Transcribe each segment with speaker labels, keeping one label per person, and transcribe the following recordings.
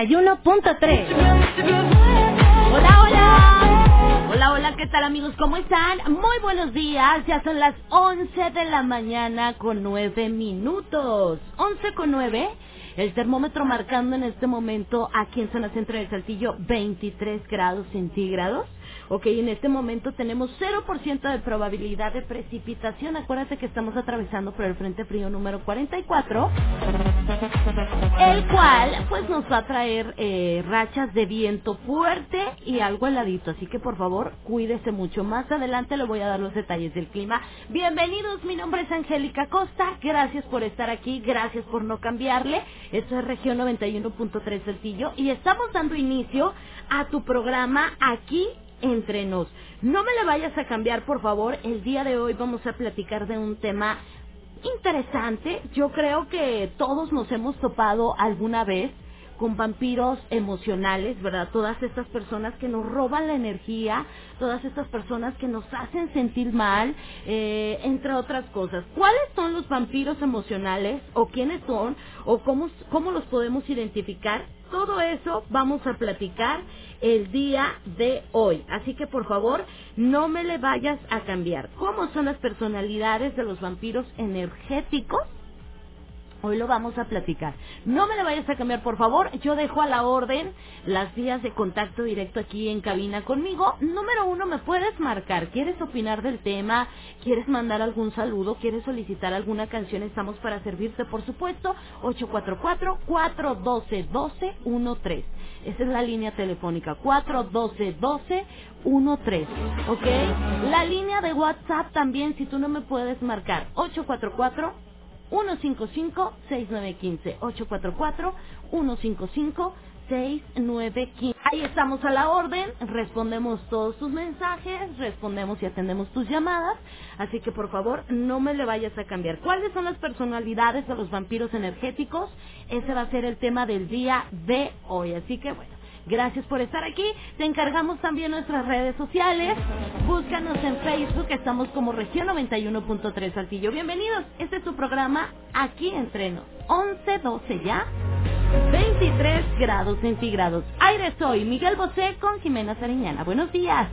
Speaker 1: 91.3. Hola, hola. Hola, hola, ¿qué tal amigos? ¿Cómo están? Muy buenos días. Ya son las 11 de la mañana con 9 minutos. 11 con 9. El termómetro marcando en este momento aquí en zona centro de Saltillo 23 grados centígrados. Ok, en este momento tenemos 0% de probabilidad de precipitación. Acuérdate que estamos atravesando por el Frente Frío número 44, el cual pues nos va a traer eh, rachas de viento fuerte y algo heladito. Así que por favor, cuídese mucho. Más adelante le voy a dar los detalles del clima. Bienvenidos, mi nombre es Angélica Costa. Gracias por estar aquí, gracias por no cambiarle. Esto es región 91.3 Saltillo y estamos dando inicio a tu programa aquí entre nos. No me le vayas a cambiar, por favor. El día de hoy vamos a platicar de un tema interesante. Yo creo que todos nos hemos topado alguna vez con vampiros emocionales, ¿verdad? Todas estas personas que nos roban la energía, todas estas personas que nos hacen sentir mal, eh, entre otras cosas. ¿Cuáles son los vampiros emocionales o quiénes son o cómo, cómo los podemos identificar? Todo eso vamos a platicar el día de hoy. Así que por favor, no me le vayas a cambiar. ¿Cómo son las personalidades de los vampiros energéticos? Hoy lo vamos a platicar. No me le vayas a cambiar, por favor. Yo dejo a la orden las vías de contacto directo aquí en cabina conmigo. Número uno, me puedes marcar. ¿Quieres opinar del tema? ¿Quieres mandar algún saludo? ¿Quieres solicitar alguna canción? Estamos para servirte, por supuesto. 844-412-1213. Esa es la línea telefónica. 412-1213. ¿Ok? La línea de WhatsApp también, si tú no me puedes marcar. 844 155-6915. 844-155-6915. Ahí estamos a la orden, respondemos todos tus mensajes, respondemos y atendemos tus llamadas. Así que por favor, no me le vayas a cambiar. ¿Cuáles son las personalidades de los vampiros energéticos? Ese va a ser el tema del día de hoy. Así que bueno.
Speaker 2: Gracias por estar aquí. Te encargamos también nuestras redes sociales. Búscanos en Facebook, estamos como región 91.3 Saltillo. Bienvenidos. Este es tu programa aquí entreno. 11, 12 ya. 23 grados centígrados. Aire soy Miguel Bosé con Jimena Sariñana. Buenos días.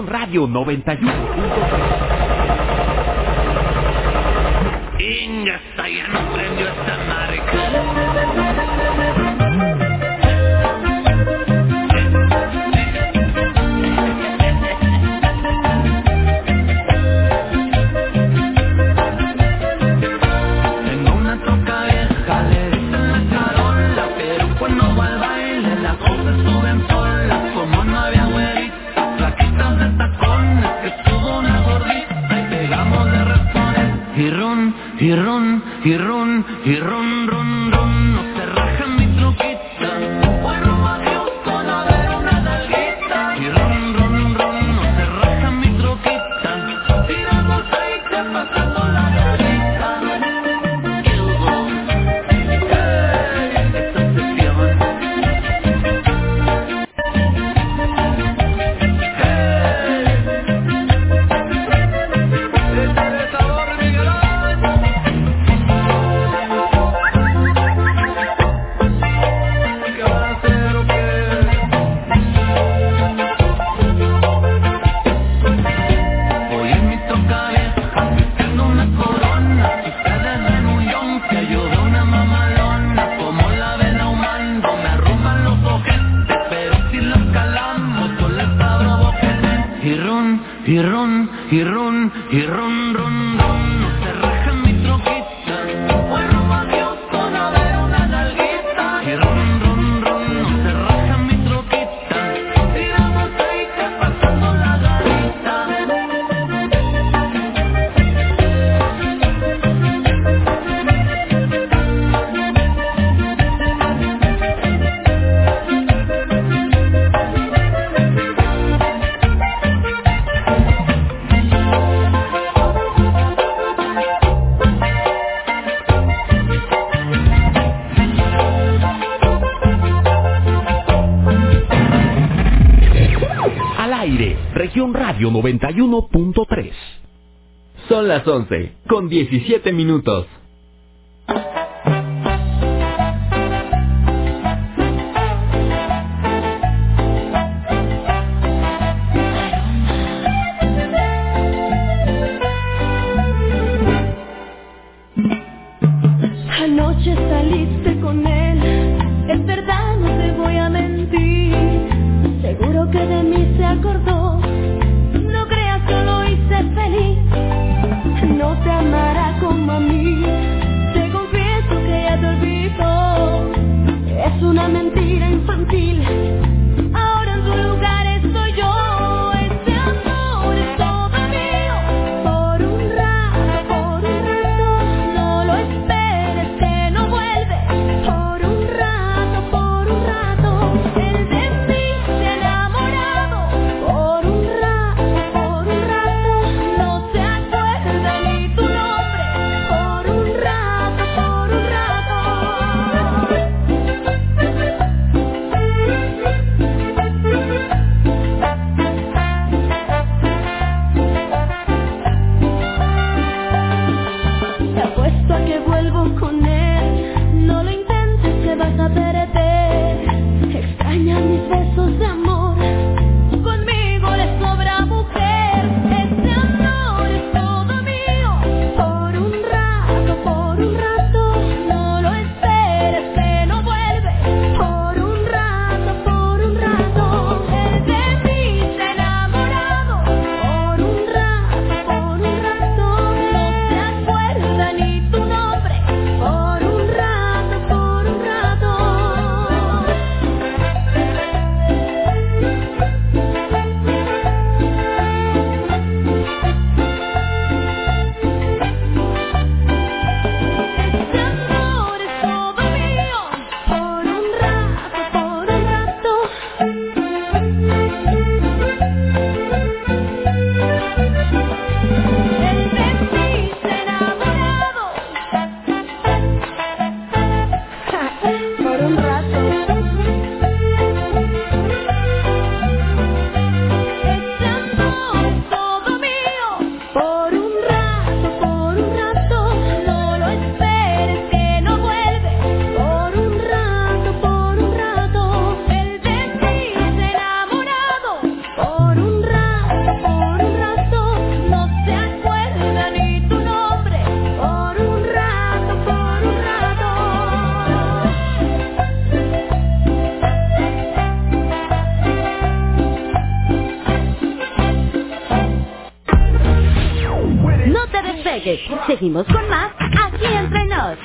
Speaker 3: Radio 91.
Speaker 4: las
Speaker 2: 11, con 17 minutos.
Speaker 5: seguimos con más aquí entre nos.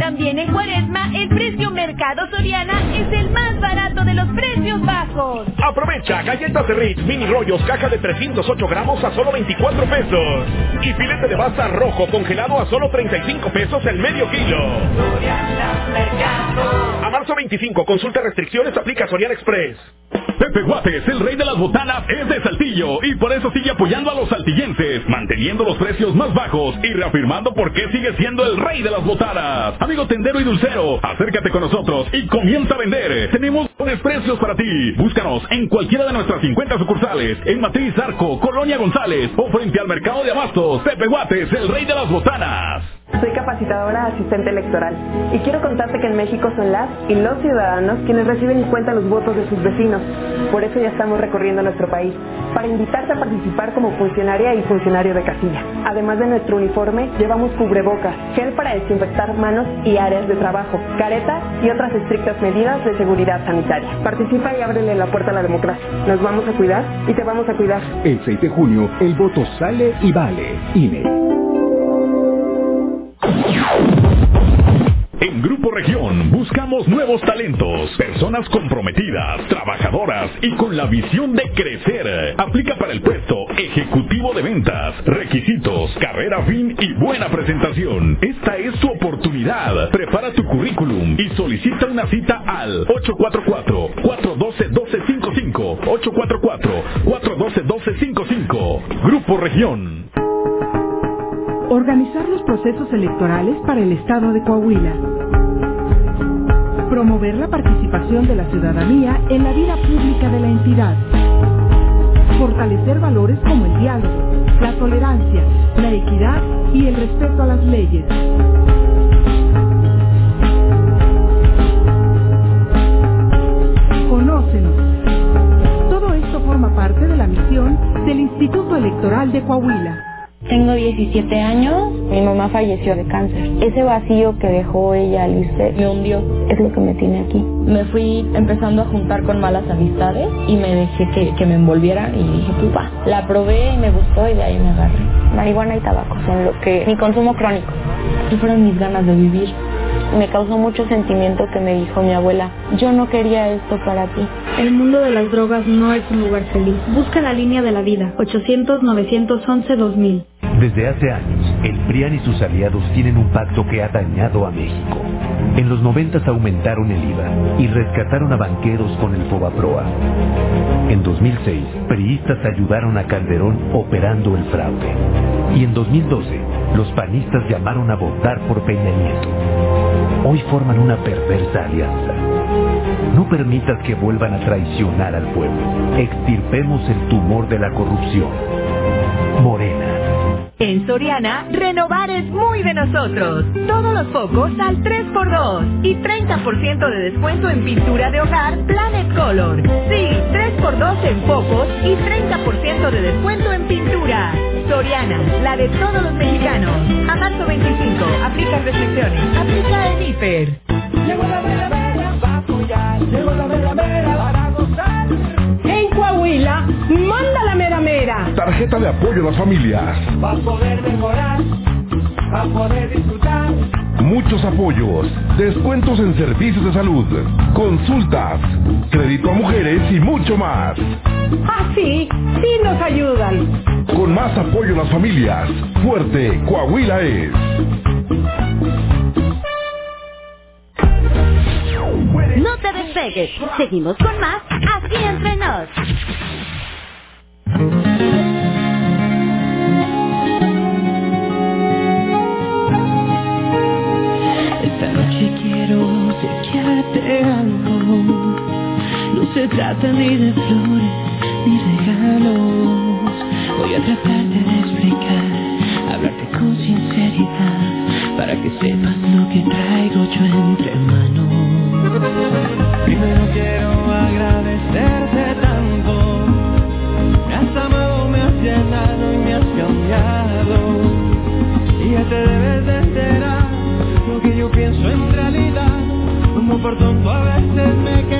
Speaker 5: También en Cuaresma, el precio Mercado Soriana es el más barato de los precios bajos.
Speaker 6: Aprovecha galletas de Ritz, mini rollos, caja de 308 gramos a solo 24 pesos. Y filete de basta rojo congelado a solo 35 pesos el medio kilo. Soriana, mercado. A marzo 25, consulta restricciones, aplica Soriana Express.
Speaker 7: Pepe Guates, el rey de las botanas, es de Saltillo y por eso sigue apoyando a los saltillenses, manteniendo los precios más bajos y reafirmando por qué sigue siendo el rey de las botanas. Amigo tendero y dulcero, acércate con nosotros y comienza a vender. Tenemos precios para ti. Búscanos en cualquiera de nuestras 50 sucursales, en Matriz Arco, Colonia González o frente al mercado de abastos, Pepe Guates, el rey de las botanas.
Speaker 8: Soy capacitadora asistente electoral y quiero contarte que en México son las y los ciudadanos quienes reciben en cuenta los votos de sus vecinos. Por eso ya estamos recorriendo nuestro país, para invitarte a participar como funcionaria y funcionario de casilla. Además de nuestro uniforme, llevamos cubrebocas, gel para desinfectar manos y áreas de trabajo, careta y otras estrictas medidas de seguridad sanitaria. Participa y ábrele la puerta a la democracia. Nos vamos a cuidar y te vamos a cuidar.
Speaker 9: El 6 de junio, el voto sale y vale. INE.
Speaker 7: En Grupo Región buscamos nuevos talentos, personas comprometidas, trabajadoras y con la visión de crecer. Aplica para el puesto Ejecutivo de Ventas. Requisitos, carrera fin y buena presentación. Esta es tu oportunidad. Prepara tu currículum y solicita una cita al 844-412-1255. 844-412-1255. Grupo Región.
Speaker 10: Organizar los procesos electorales para el Estado de Coahuila. Promover la participación de la ciudadanía en la vida pública de la entidad. Fortalecer valores como el diálogo, la tolerancia, la equidad y el respeto a las leyes. Conócenos. Todo esto forma parte de la misión del Instituto Electoral de Coahuila.
Speaker 11: Tengo 17 años, mi mamá falleció de cáncer. Ese vacío que dejó ella al irse me hundió, es lo que me tiene aquí. Me fui empezando a juntar con malas amistades y me dejé que, que me envolvieran y dije, pupa, la probé y me gustó y de ahí me agarré. Marihuana y tabaco son lo que, mi consumo crónico. Y fueron mis ganas de vivir. Me causó mucho sentimiento que me dijo mi abuela, yo no quería esto para ti.
Speaker 12: El mundo de las drogas no es un lugar feliz. Busca la línea de la vida, 800-911-2000.
Speaker 13: Desde hace años, el PRIAN y sus aliados tienen un pacto que ha dañado a México. En los 90 aumentaron el IVA y rescataron a banqueros con el Fobaproa. En 2006, priistas ayudaron a Calderón operando el fraude. Y en 2012, los panistas llamaron a votar por Peña Nieto. Hoy forman una perversa alianza. No permitas que vuelvan a traicionar al pueblo. Extirpemos el tumor de la corrupción. Morena.
Speaker 14: En Soriana, renovar es muy de nosotros. Todos los focos al 3x2 y 30% de descuento en pintura de hogar Planet Color. Sí, 3x2 en focos y 30% de descuento en pintura. Soriana, la de todos los mexicanos. A marzo 25, aplica restricciones. Aplica en hiper.
Speaker 15: Llegó la mera mera para apoyar. Llegó la mera mera para gozar.
Speaker 5: En Coahuila, manda
Speaker 16: Tarjeta de apoyo a las familias.
Speaker 15: Va a poder mejorar. Va a poder disfrutar.
Speaker 16: Muchos apoyos, descuentos en servicios de salud, consultas, crédito a mujeres y mucho más.
Speaker 5: Así, sí nos ayudan.
Speaker 16: Con más apoyo a las familias, fuerte Coahuila es.
Speaker 1: No te despegues. Seguimos con más aquí entre nos.
Speaker 17: Esta noche quiero obsequiarte algo. No se trata ni de flores ni regalos. Voy a tratarte de explicar, hablarte con sinceridad, para que sepas lo que traigo yo entre manos.
Speaker 18: Primero quiero agradecerte Ya te debes de enterar lo que yo pienso en realidad. Como por tonto a veces me quedo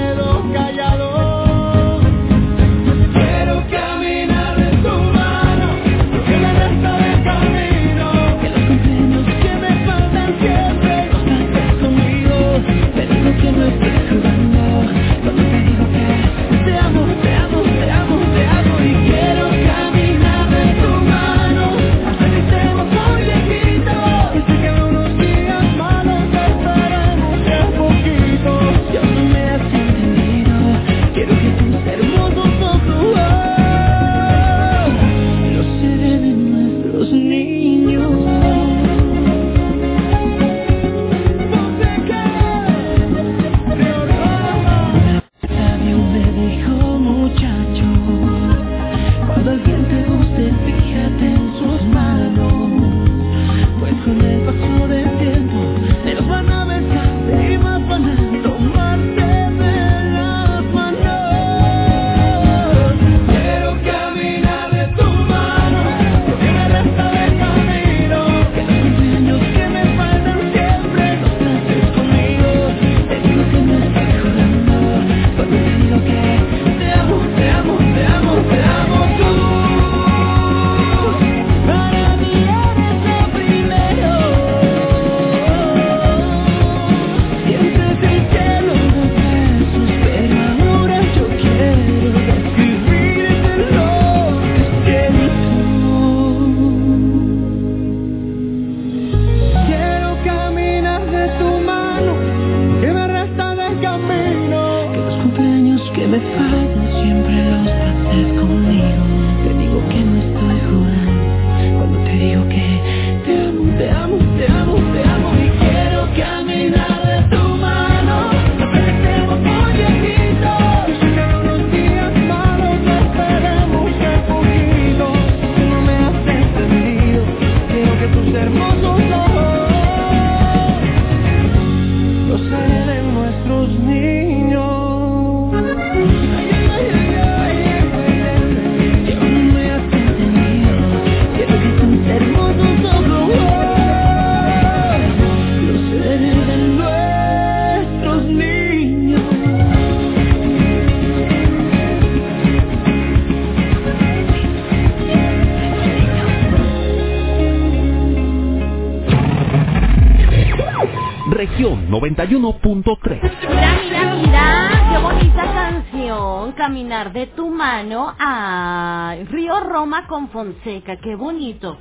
Speaker 19: 91.3.
Speaker 1: Mira, mira, mira, qué bonita canción, Caminar de tu mano a Río Roma con Fonseca, qué bonito.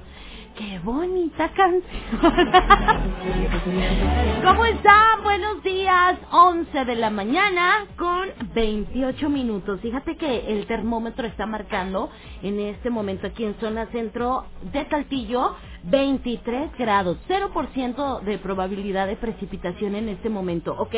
Speaker 1: Qué bonita canción. ¿Cómo están? Buenos días. 11 de la mañana 28 minutos. Fíjate que el termómetro está marcando en este momento aquí en zona centro de Saltillo 23 grados. 0% de probabilidad de precipitación en este momento, ¿ok?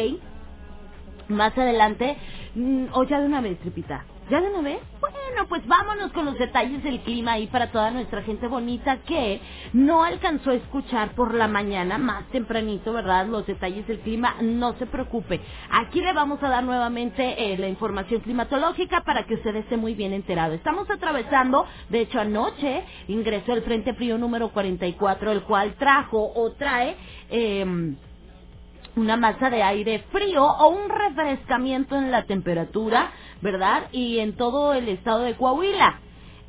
Speaker 1: Más adelante, mm, o ya de una vez, Tripita. ¿Ya de una? Bueno, pues vámonos con los detalles del clima ahí para toda nuestra gente bonita que no alcanzó a escuchar por la mañana, más tempranito, ¿verdad? Los detalles del clima, no se preocupe. Aquí le vamos a dar nuevamente eh, la información climatológica para que usted esté muy bien enterado. Estamos atravesando, de hecho anoche ingresó el Frente Frío número 44, el cual trajo o trae... Eh, una masa de aire frío o un refrescamiento en la temperatura, ¿verdad? Y en todo el estado de Coahuila.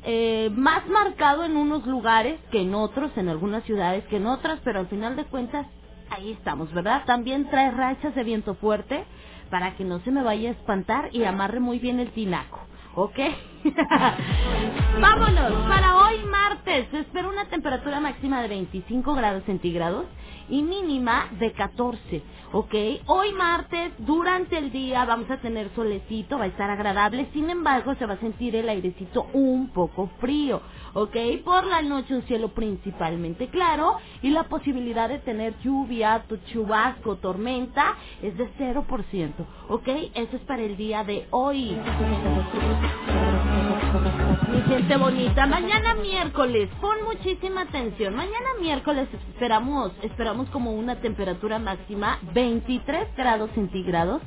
Speaker 1: Eh, más marcado en unos lugares que en otros, en algunas ciudades que en otras, pero al final de cuentas ahí estamos, ¿verdad? También trae rachas de viento fuerte para que no se me vaya a espantar y amarre muy bien el tinaco. ¿Ok? Vámonos. Para hoy martes se espera una temperatura máxima de 25 grados centígrados y mínima de 14. ¿Ok? Hoy martes, durante el día vamos a tener solecito, va a estar agradable. Sin embargo, se va a sentir el airecito un poco frío. ¿Ok? Por la noche un cielo principalmente claro y la posibilidad de tener lluvia, chubasco, tormenta es de 0%. ¿Ok? Eso es para el día de hoy. Mi gente bonita, mañana miércoles, pon muchísima atención. Mañana miércoles esperamos, esperamos como una temperatura máxima 23 grados centígrados,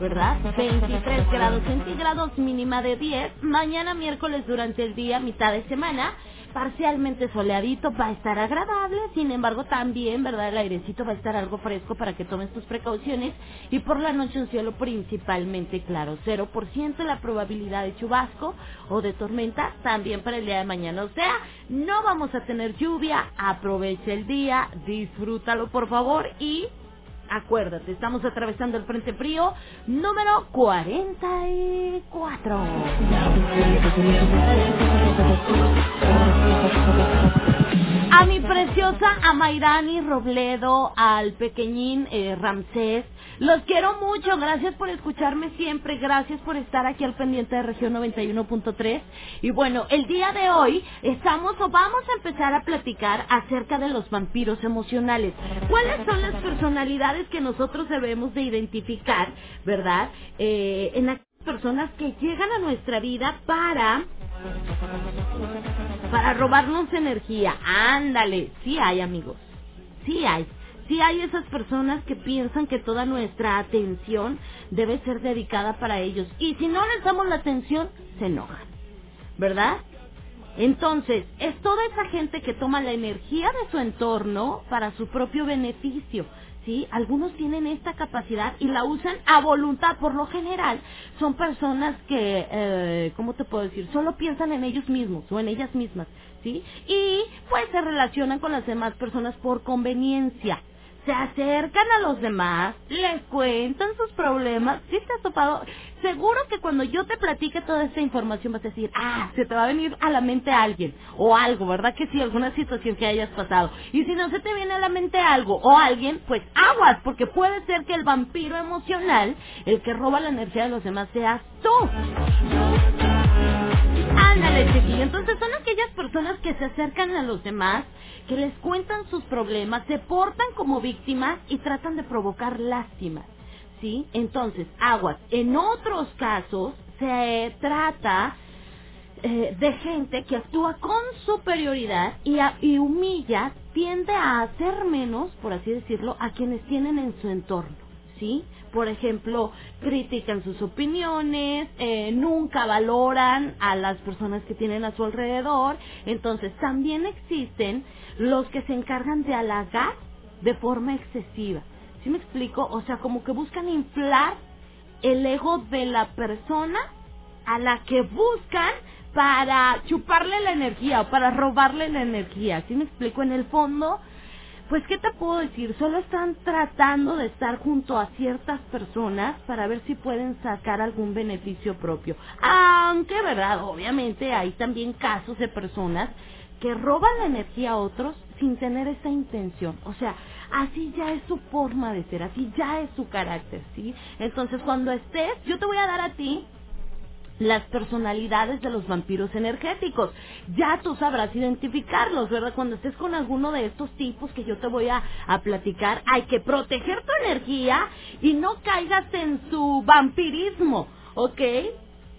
Speaker 1: ¿verdad? 23 grados centígrados, mínima de 10. Mañana miércoles durante el día, mitad de semana, parcialmente soleadito, va a estar agradable. Sin embargo, también, ¿verdad? El airecito va a estar algo fresco para que tomes tus precauciones. Y por la noche un cielo principalmente claro, 0% la probabilidad de chubasco o de tormenta también para el día de mañana. O sea, no vamos a tener lluvia, aprovecha el día, disfrútalo por favor y acuérdate, estamos atravesando el frente frío número 44. A mi preciosa Amairani Robledo, al pequeñín eh, Ramsés, los quiero mucho, gracias por escucharme siempre, gracias por estar aquí al pendiente de región 91.3. Y bueno, el día de hoy estamos o vamos a empezar a platicar acerca de los vampiros emocionales. ¿Cuáles son las personalidades que nosotros debemos de identificar, verdad? Eh, en personas que llegan a nuestra vida para para robarnos energía. Ándale, sí hay amigos, sí hay. Sí hay esas personas que piensan que toda nuestra atención debe ser dedicada para ellos. Y si no les damos la atención, se enojan. ¿Verdad? Entonces, es toda esa gente que toma la energía de su entorno para su propio beneficio. ¿Sí? Algunos tienen esta capacidad y la usan a voluntad. Por lo general, son personas que, eh, ¿cómo te puedo decir? Solo piensan en ellos mismos o en ellas mismas. ¿Sí? Y pues se relacionan con las demás personas por conveniencia. Se acercan a los demás, les cuentan sus problemas. ¿Sí te has topado? Seguro que cuando yo te platique toda esta información vas a decir, ah, se te va a venir a la mente alguien o algo, ¿verdad? Que sí, alguna situación que hayas pasado. Y si no se te viene a la mente algo o alguien, pues aguas, porque puede ser que el vampiro emocional, el que roba la energía de los demás, seas tú. Entonces son aquellas personas que se acercan a los demás, que les cuentan sus problemas, se portan como víctimas y tratan de provocar lástima. ¿Sí? Entonces, aguas. En otros casos se trata eh, de gente que actúa con superioridad y, a- y humilla, tiende a hacer menos, por así decirlo, a quienes tienen en su entorno. ¿Sí? Por ejemplo, critican sus opiniones, eh, nunca valoran a las personas que tienen a su alrededor. Entonces, también existen los que se encargan de halagar de forma excesiva. ¿Sí me explico? O sea, como que buscan inflar el ego de la persona a la que buscan para chuparle la energía o para robarle la energía. ¿Sí me explico? En el fondo, pues, ¿qué te puedo decir? Solo están tratando de estar junto a ciertas personas para ver si pueden sacar algún beneficio propio. Aunque, ¿verdad? Obviamente hay también casos de personas que roban la energía a otros sin tener esa intención. O sea, así ya es su forma de ser, así ya es su carácter, ¿sí? Entonces, cuando estés, yo te voy a dar a ti las personalidades de los vampiros energéticos. Ya tú sabrás identificarlos, ¿verdad? Cuando estés con alguno de estos tipos que yo te voy a, platicar, hay que proteger tu energía y no caigas en su vampirismo, ¿ok?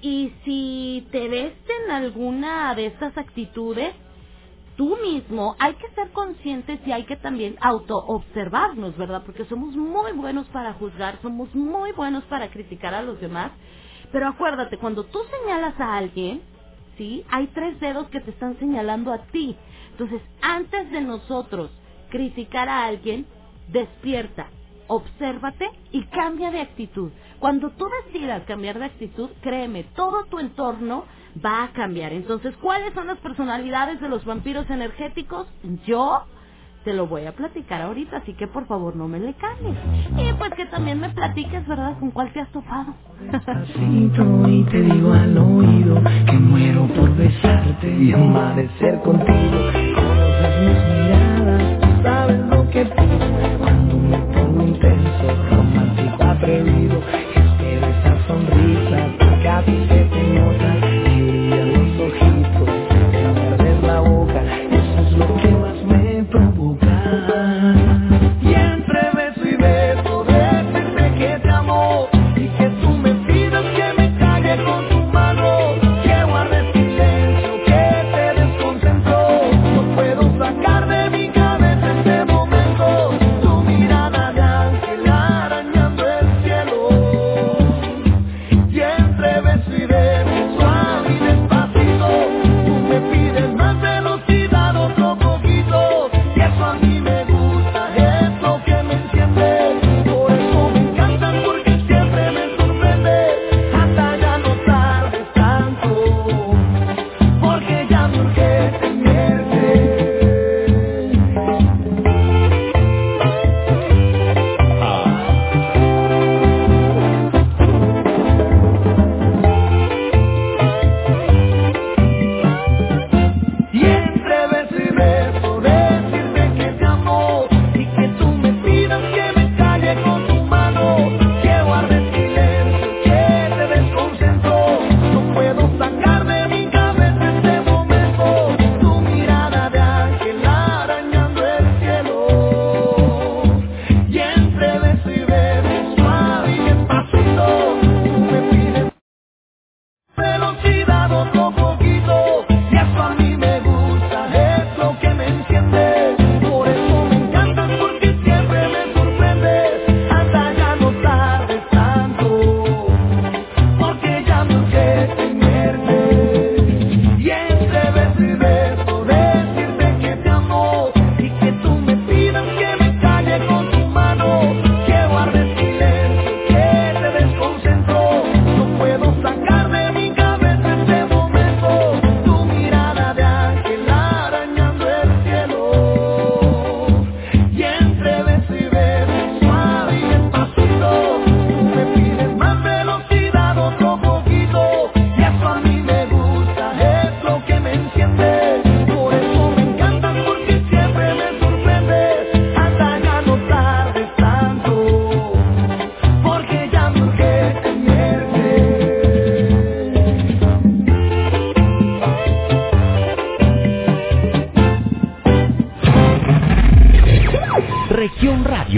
Speaker 1: Y si te ves en alguna de estas actitudes, tú mismo hay que ser conscientes y hay que también auto-observarnos, ¿verdad? Porque somos muy buenos para juzgar, somos muy buenos para criticar a los demás. Pero acuérdate, cuando tú señalas a alguien, ¿sí? Hay tres dedos que te están señalando a ti. Entonces, antes de nosotros criticar a alguien, despierta, obsérvate y cambia de actitud. Cuando tú decidas cambiar de actitud, créeme, todo tu entorno va a cambiar. Entonces, ¿cuáles son las personalidades de los vampiros energéticos? Yo te lo voy a platicar ahorita, así que por favor no me le cambies. Y pues que también me platiques, ¿verdad? ¿Con cuál te has topado?
Speaker 20: Y te digo al oído que muero por besarte y amanecer contigo. Conoces mis miradas, sabes lo que pido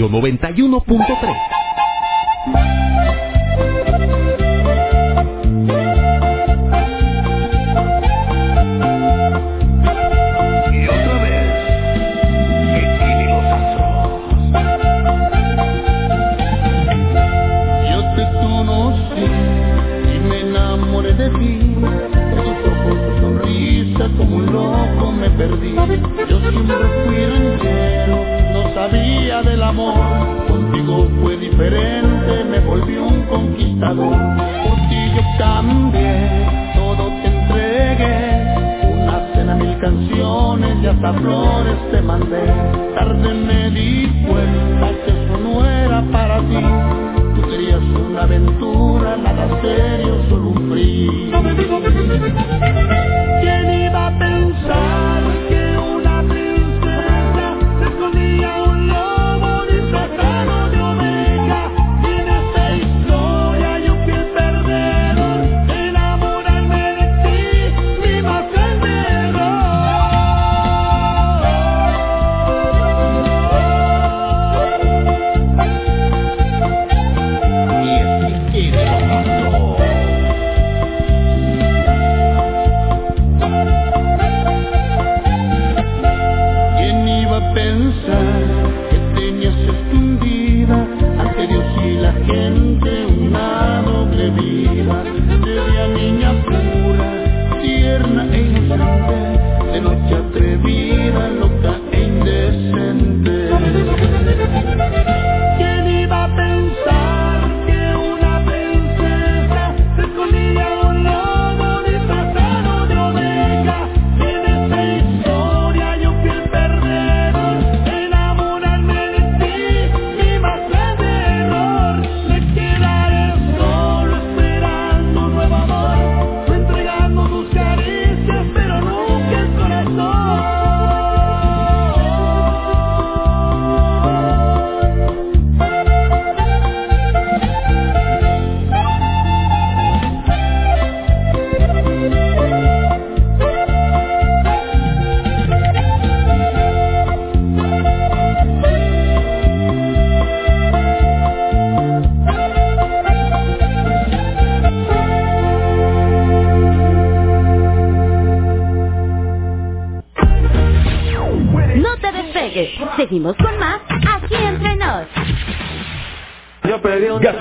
Speaker 19: Estéreo 91.3.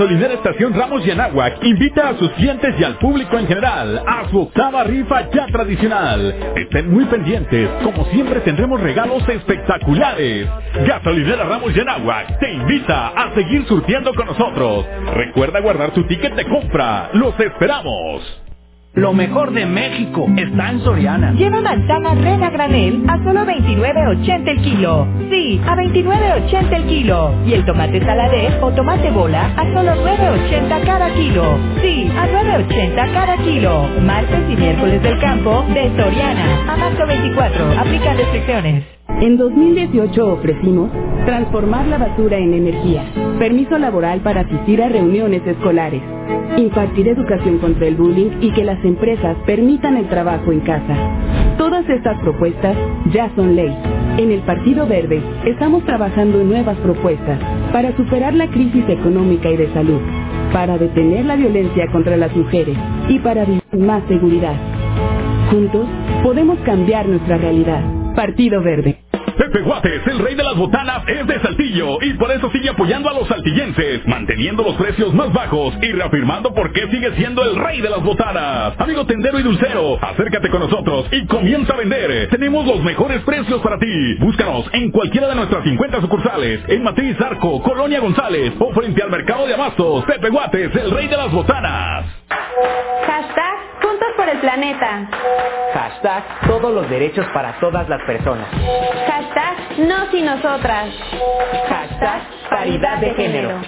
Speaker 7: Gasolinera Estación Ramos y Anáhuac invita a sus clientes y al público en general a su octava rifa ya tradicional. Estén muy pendientes, como siempre tendremos regalos espectaculares. Gasolinera Ramos y Anáhuac te invita a seguir surtiendo con nosotros. Recuerda guardar tu ticket de compra. Los esperamos.
Speaker 21: Lo mejor de México está en Soriana.
Speaker 14: Lleva manzana Rena granel a solo 29.80 el kilo. A 29.80 el kilo. Y el tomate saladez o tomate bola a solo 9.80 cada kilo. Sí, a 9.80 cada kilo. Martes y miércoles del campo de Soriana. A marzo 24. Aplican restricciones.
Speaker 22: En 2018 ofrecimos transformar la basura en energía, permiso laboral para asistir a reuniones escolares, impartir educación contra el bullying y que las empresas permitan el trabajo en casa. Todas estas propuestas ya son ley. En el Partido Verde estamos trabajando en nuevas propuestas para superar la crisis económica y de salud, para detener la violencia contra las mujeres y para vivir más seguridad. Juntos podemos cambiar nuestra realidad. Partido Verde.
Speaker 7: Pepe Guates, el rey de las botanas, es de Saltillo y por eso sigue apoyando a los saltillenses, manteniendo los precios más bajos y reafirmando por qué sigue siendo el rey de las botanas. Amigo tendero y dulcero, acércate con nosotros y comienza a vender. Tenemos los mejores precios para ti. Búscanos en cualquiera de nuestras 50 sucursales, en Matriz Arco, Colonia González o frente al Mercado de Abastos. Pepe Guates, el rey de las botanas.
Speaker 23: Hashtag Juntos por el Planeta.
Speaker 24: Hashtag todos los derechos para todas las personas.
Speaker 23: Hashtag Nos y Nosotras.
Speaker 24: Hashtag paridad de género.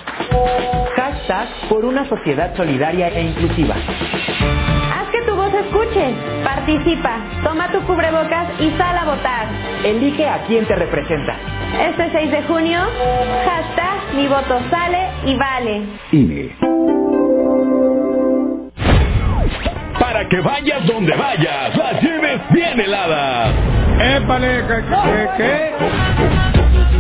Speaker 24: Hashtag por una sociedad solidaria e inclusiva.
Speaker 23: Haz que tu voz escuche. Participa. Toma tu cubrebocas y sal a votar.
Speaker 24: Elige a quien te representa.
Speaker 23: Este 6 de junio, hashtag Mi voto sale y vale.
Speaker 25: INE.
Speaker 7: Para que vayas donde vayas, las lleves bien heladas.
Speaker 26: ¡Épale! ¿Qué? qué,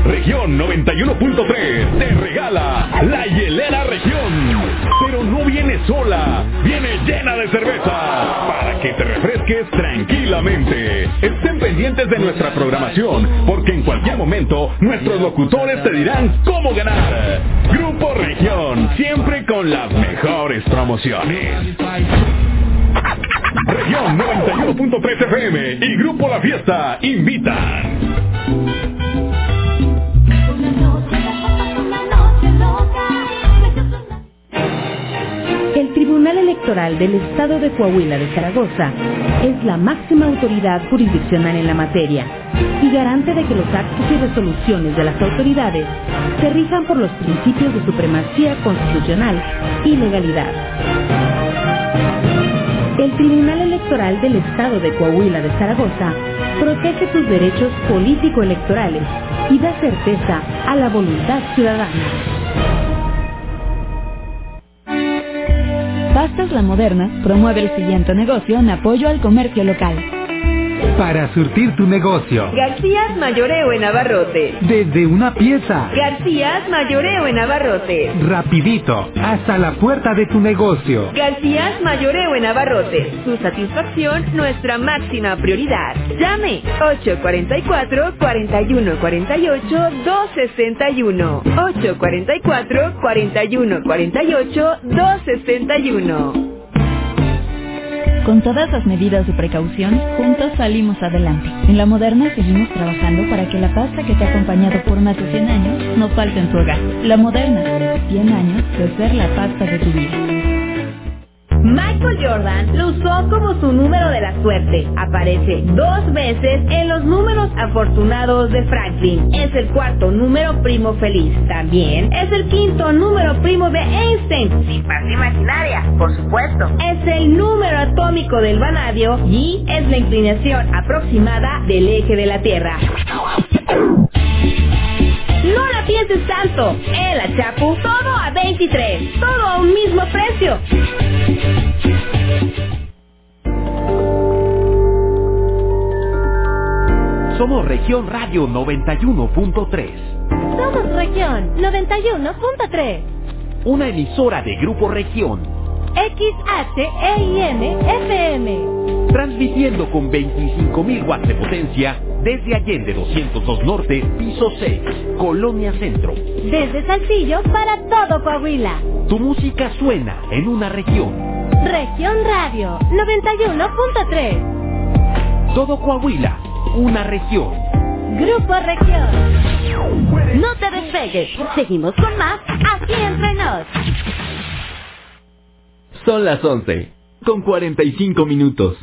Speaker 26: qué?
Speaker 7: Región 91.3 te regala la hielera región. Pero no viene sola, viene llena de cerveza para que te refresques tranquilamente. Estén pendientes de nuestra programación porque en cualquier momento nuestros locutores te dirán cómo ganar. Grupo Región, siempre con las mejores promociones. Región 91.3 FM y Grupo La Fiesta invitan.
Speaker 27: El Tribunal Electoral del Estado de Coahuila de Zaragoza es la máxima autoridad jurisdiccional en la materia y garante de que los actos y resoluciones de las autoridades se rijan por los principios de supremacía constitucional y legalidad. El Tribunal Electoral del Estado de Coahuila de Zaragoza protege tus derechos político-electorales y da certeza a la voluntad ciudadana.
Speaker 26: Pastas La Moderna promueve el siguiente negocio en apoyo al comercio local.
Speaker 28: Para surtir tu negocio.
Speaker 29: Garcías Mayoreo en Abarrote.
Speaker 28: Desde una pieza.
Speaker 29: Garcías Mayoreo en Abarrote.
Speaker 28: Rapidito, hasta la puerta de tu negocio.
Speaker 29: Garcías Mayoreo en Abarrote. Su satisfacción, nuestra máxima prioridad. Llame 844-4148-261. 844-4148-261.
Speaker 26: Con todas las medidas de precaución, juntos salimos adelante. En la Moderna seguimos trabajando para que la pasta que te ha acompañado por más de 100 años no falte en tu hogar. La Moderna, 100 años de ser la pasta de tu vida.
Speaker 29: Michael Jordan lo usó como su número de la suerte. Aparece dos veces en los números afortunados de Franklin. Es el cuarto número primo feliz. También es el quinto número primo de Einstein. Sin parte imaginaria, por supuesto. Es el número atómico del vanadio y es la inclinación aproximada del eje de la Tierra. Pienses tanto. En la Chapu, todo a 23. Todo a un mismo precio.
Speaker 18: Somos Región Radio 91.3.
Speaker 1: Somos Región 91.3.
Speaker 18: Una emisora de Grupo Región.
Speaker 1: XHEIN FM.
Speaker 18: Transmitiendo con 25.000 watts de potencia desde Allende 202 Norte, piso 6, Colonia Centro.
Speaker 1: Desde Saltillo para todo Coahuila.
Speaker 18: Tu música suena en una región.
Speaker 1: Región Radio 91.3.
Speaker 18: Todo Coahuila, una región.
Speaker 1: Grupo Región. No te despegues. Seguimos con más aquí entre nos.
Speaker 18: Son las 11, con 45 minutos.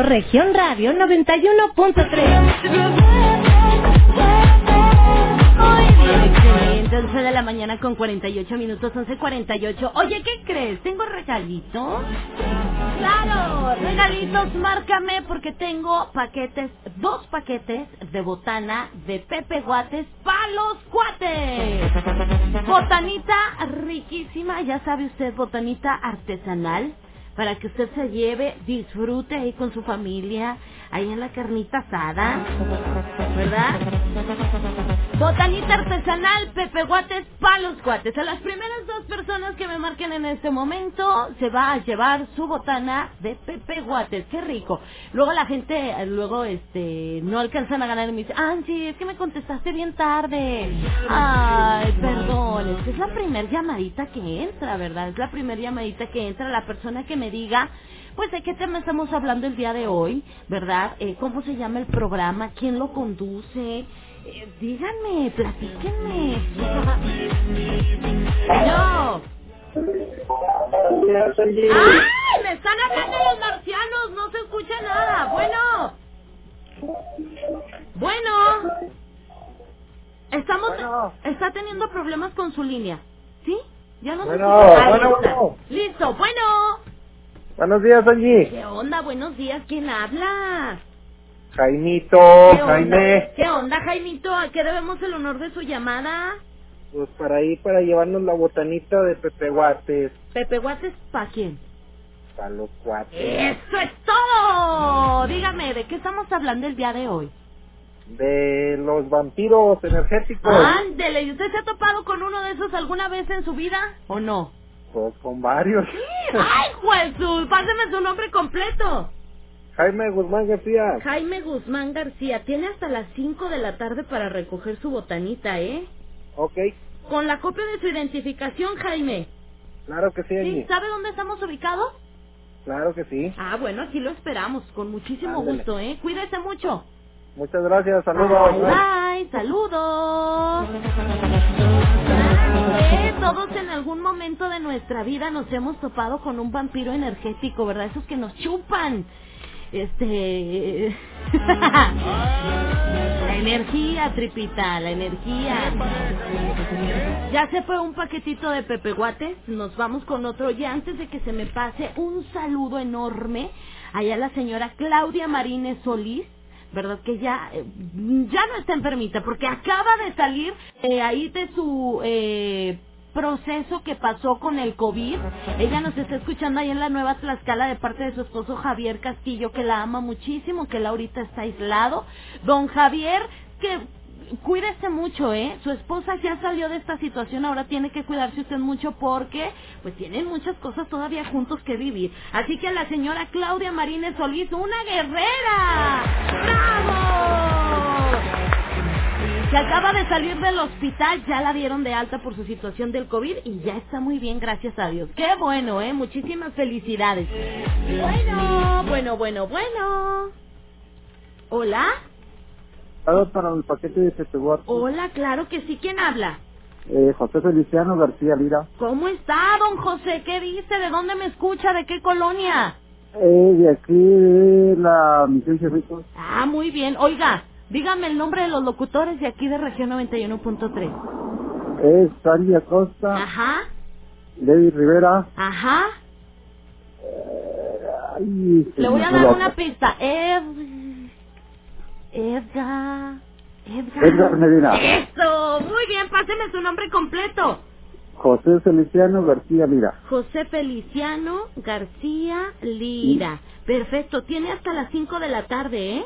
Speaker 1: Región Radio 91.3. Excelente, 11 de la mañana con 48 minutos, 11.48. Oye, ¿qué crees? ¿Tengo regalitos? Claro, regalitos, márcame porque tengo paquetes, dos paquetes de botana de Pepe Guates para los cuates. Botanita riquísima, ya sabe usted, botanita artesanal para que usted se lleve, disfrute ahí con su familia, ahí en la carnita asada, ¿verdad? Botanita artesanal, Pepe Guates, palos cuates. A las primeras dos personas que me marquen en este momento se va a llevar su botana de Pepe Guates. Qué rico. Luego la gente, eh, luego este, no alcanzan a ganar y me dice, ah, sí, es que me contestaste bien tarde. Ay, perdón, es que es la primer llamadita que entra, ¿verdad? Es la primer llamadita que entra la persona que me diga pues de qué tema estamos hablando el día de hoy, ¿verdad? Eh, ¿Cómo se llama el programa? ¿Quién lo conduce? Eh, díganme, platíquenme. Yo. ¡Ay! Me están hablando los marcianos, no se escucha nada. Bueno. Bueno. Estamos, está teniendo problemas con su línea. ¿Sí? Ya no
Speaker 30: Bueno, bueno, bueno.
Speaker 1: Listo, bueno.
Speaker 30: Buenos días, Angie.
Speaker 1: ¿Qué onda? Buenos días, ¿quién habla?
Speaker 30: Jaimito,
Speaker 1: ¿Qué?
Speaker 30: Jaime.
Speaker 1: ¿Qué onda, Jaimito? ¿A qué debemos el honor de su llamada?
Speaker 30: Pues para ahí, para llevarnos la botanita de Pepe Guates.
Speaker 1: Pepe Guates, ¿pa' quién?
Speaker 30: Para los cuates.
Speaker 1: ¡Eso es todo! Dígame, ¿de qué estamos hablando el día de hoy?
Speaker 30: De los vampiros energéticos.
Speaker 1: Ándele, ¿y usted se ha topado con uno de esos alguna vez en su vida o no?
Speaker 30: Pues con varios.
Speaker 1: ¡Ay, Jesús! Páseme su nombre completo.
Speaker 30: Jaime Guzmán García.
Speaker 1: Jaime Guzmán García. Tiene hasta las 5 de la tarde para recoger su botanita, ¿eh?
Speaker 30: Ok,
Speaker 1: Con la copia de su identificación, Jaime.
Speaker 30: claro que sí,
Speaker 1: ¿Sí? ¿Sabe dónde estamos ubicados?
Speaker 30: Claro que sí.
Speaker 1: Ah, bueno, aquí lo esperamos, con muchísimo gusto, ¿eh? Cuídese mucho.
Speaker 30: Muchas gracias, saludos.
Speaker 1: Bye, bye, saludos. Eh, Todos en algún momento de nuestra vida nos hemos topado con un vampiro energético, ¿verdad? Esos que nos chupan. Este. la energía, tripita, la energía. Ya se fue un paquetito de Pepe Guates. Nos vamos con otro. Y antes de que se me pase, un saludo enorme allá a la señora Claudia Marínez Solís. ¿verdad? Que ya, eh, ya no está enfermita, porque acaba de salir eh, ahí de su eh, proceso que pasó con el COVID. Ella nos está escuchando ahí en la Nueva Tlaxcala de parte de su esposo Javier Castillo, que la ama muchísimo, que él ahorita está aislado. Don Javier, que cuídese mucho, ¿eh? Su esposa ya salió de esta situación, ahora tiene que cuidarse usted mucho porque, pues, tienen muchas cosas todavía juntos que vivir. Así que a la señora Claudia Marínez Solís, una guerrera. ¡Bravo! Se acaba de salir del hospital, ya la dieron de alta por su situación del COVID y ya está muy bien, gracias a Dios. Qué bueno, ¿eh? Muchísimas felicidades. Bueno, bueno, bueno, bueno. ¿Hola?
Speaker 30: Saludos para el paquete de Guates.
Speaker 1: Hola, claro que sí. ¿Quién habla?
Speaker 30: Eh, José Feliciano García Lira.
Speaker 1: ¿Cómo está, don José? ¿Qué dice? ¿De dónde me escucha? ¿De qué colonia?
Speaker 30: Eh, de aquí de la Misión Cerritos.
Speaker 1: Ah, muy bien. Oiga, dígame el nombre de los locutores de aquí de región 91.3.
Speaker 30: Es Sandy Acosta,
Speaker 1: Ajá,
Speaker 30: David Rivera.
Speaker 1: ajá.
Speaker 30: Ay,
Speaker 1: Le voy a dar una pista. Ed... Edgar... Edgar...
Speaker 30: Edgar Medina.
Speaker 1: Eso, muy bien, páseme su nombre completo.
Speaker 30: José Feliciano García Lira.
Speaker 1: José Feliciano García Lira. Perfecto, tiene hasta las 5 de la tarde, ¿eh?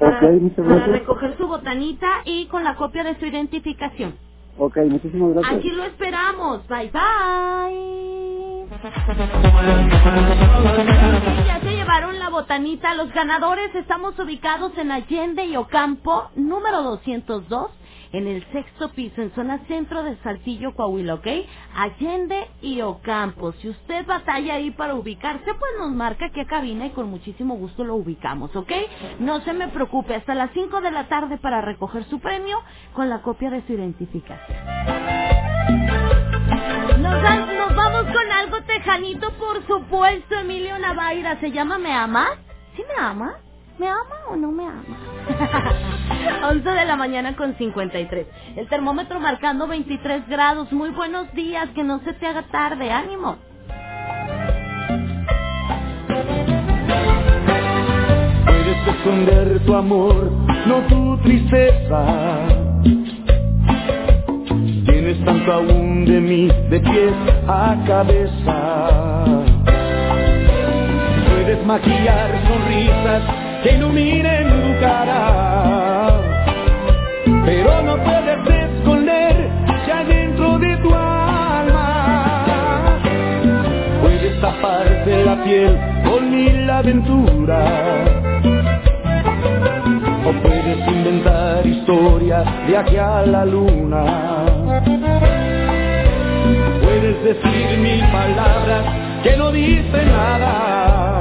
Speaker 30: Ok, muchas
Speaker 1: Para
Speaker 30: gracias.
Speaker 1: recoger su botanita y con la copia de su identificación.
Speaker 30: Ok, muchísimas gracias.
Speaker 1: Aquí lo esperamos. Bye bye. Ya se llevaron la botanita. Los ganadores estamos ubicados en Allende y Ocampo, número 202, en el sexto piso, en zona centro de Saltillo, Coahuila, ¿ok? Allende y Ocampo. Si usted batalla ahí para ubicarse, pues nos marca a cabina y con muchísimo gusto lo ubicamos, ¿ok? No se me preocupe, hasta las 5 de la tarde para recoger su premio con la copia de su identificación. Nos, nos vamos con algo tejanito, por supuesto, Emilio Navaira. ¿Se llama Me Amas? ¿Sí me ama? ¿Me ama o no me ama? 11 de la mañana con 53. El termómetro marcando 23 grados. Muy buenos días, que no se te haga tarde. Ánimo.
Speaker 31: Puedes esconder tu amor, no tu tristeza. Tienes tanto aún de mí, de pies a cabeza. Puedes maquillar sonrisas que iluminen tu cara. Pero no puedes esconder hay dentro de tu alma. Puedes taparte la piel con mil aventuras. O puedes inventar historias de aquí a la luna. Puedes decir mil palabras que no dicen. Nada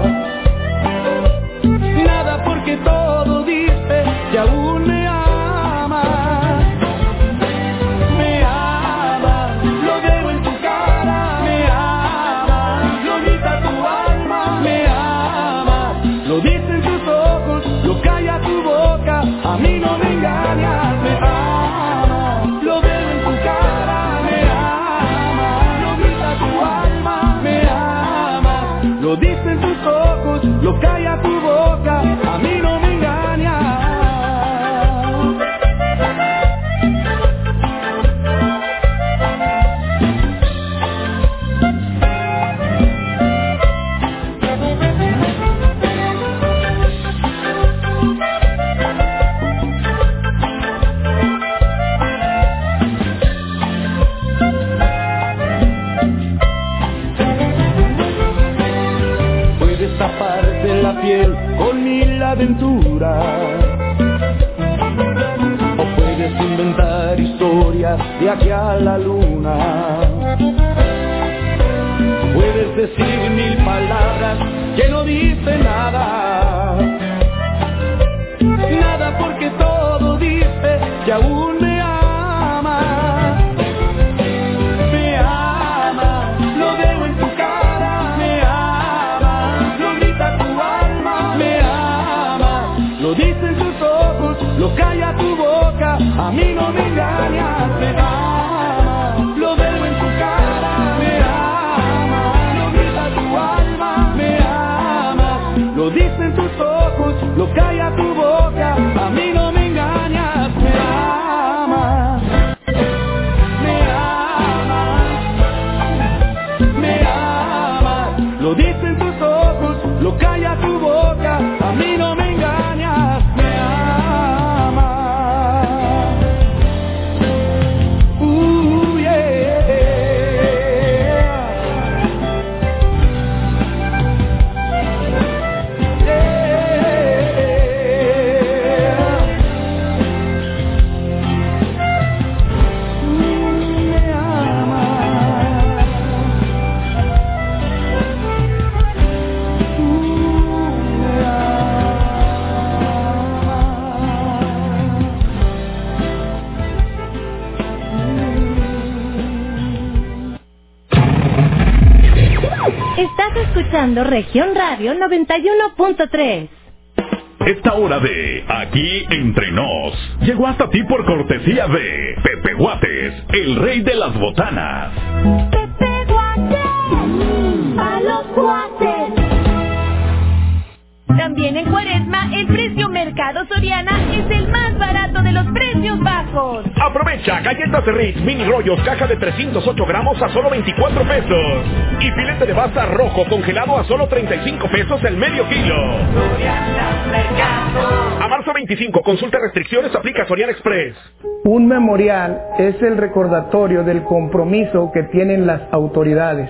Speaker 1: escuchando Región Radio 91.3.
Speaker 7: Esta hora de Aquí Entre Nos llegó hasta ti por cortesía de Pepe Guates, el rey de las botanas.
Speaker 6: Ritz, mini rollos, caja de 308 gramos a solo 24 pesos. Y filete de baza rojo congelado a solo 35 pesos el medio kilo. A marzo 25, consulta restricciones, aplica Soriana Express.
Speaker 32: Un memorial es el recordatorio del compromiso que tienen las autoridades.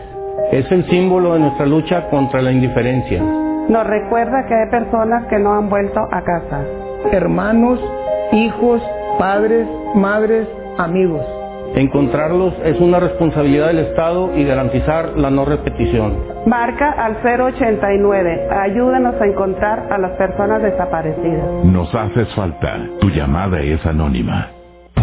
Speaker 33: Es el símbolo de nuestra lucha contra la indiferencia.
Speaker 34: Nos recuerda que hay personas que no han vuelto a casa.
Speaker 32: Hermanos, hijos, padres, madres, amigos.
Speaker 33: Encontrarlos es una responsabilidad del Estado y garantizar la no repetición.
Speaker 34: Marca al 089. Ayúdanos a encontrar a las personas desaparecidas.
Speaker 13: Nos haces falta. Tu llamada es anónima.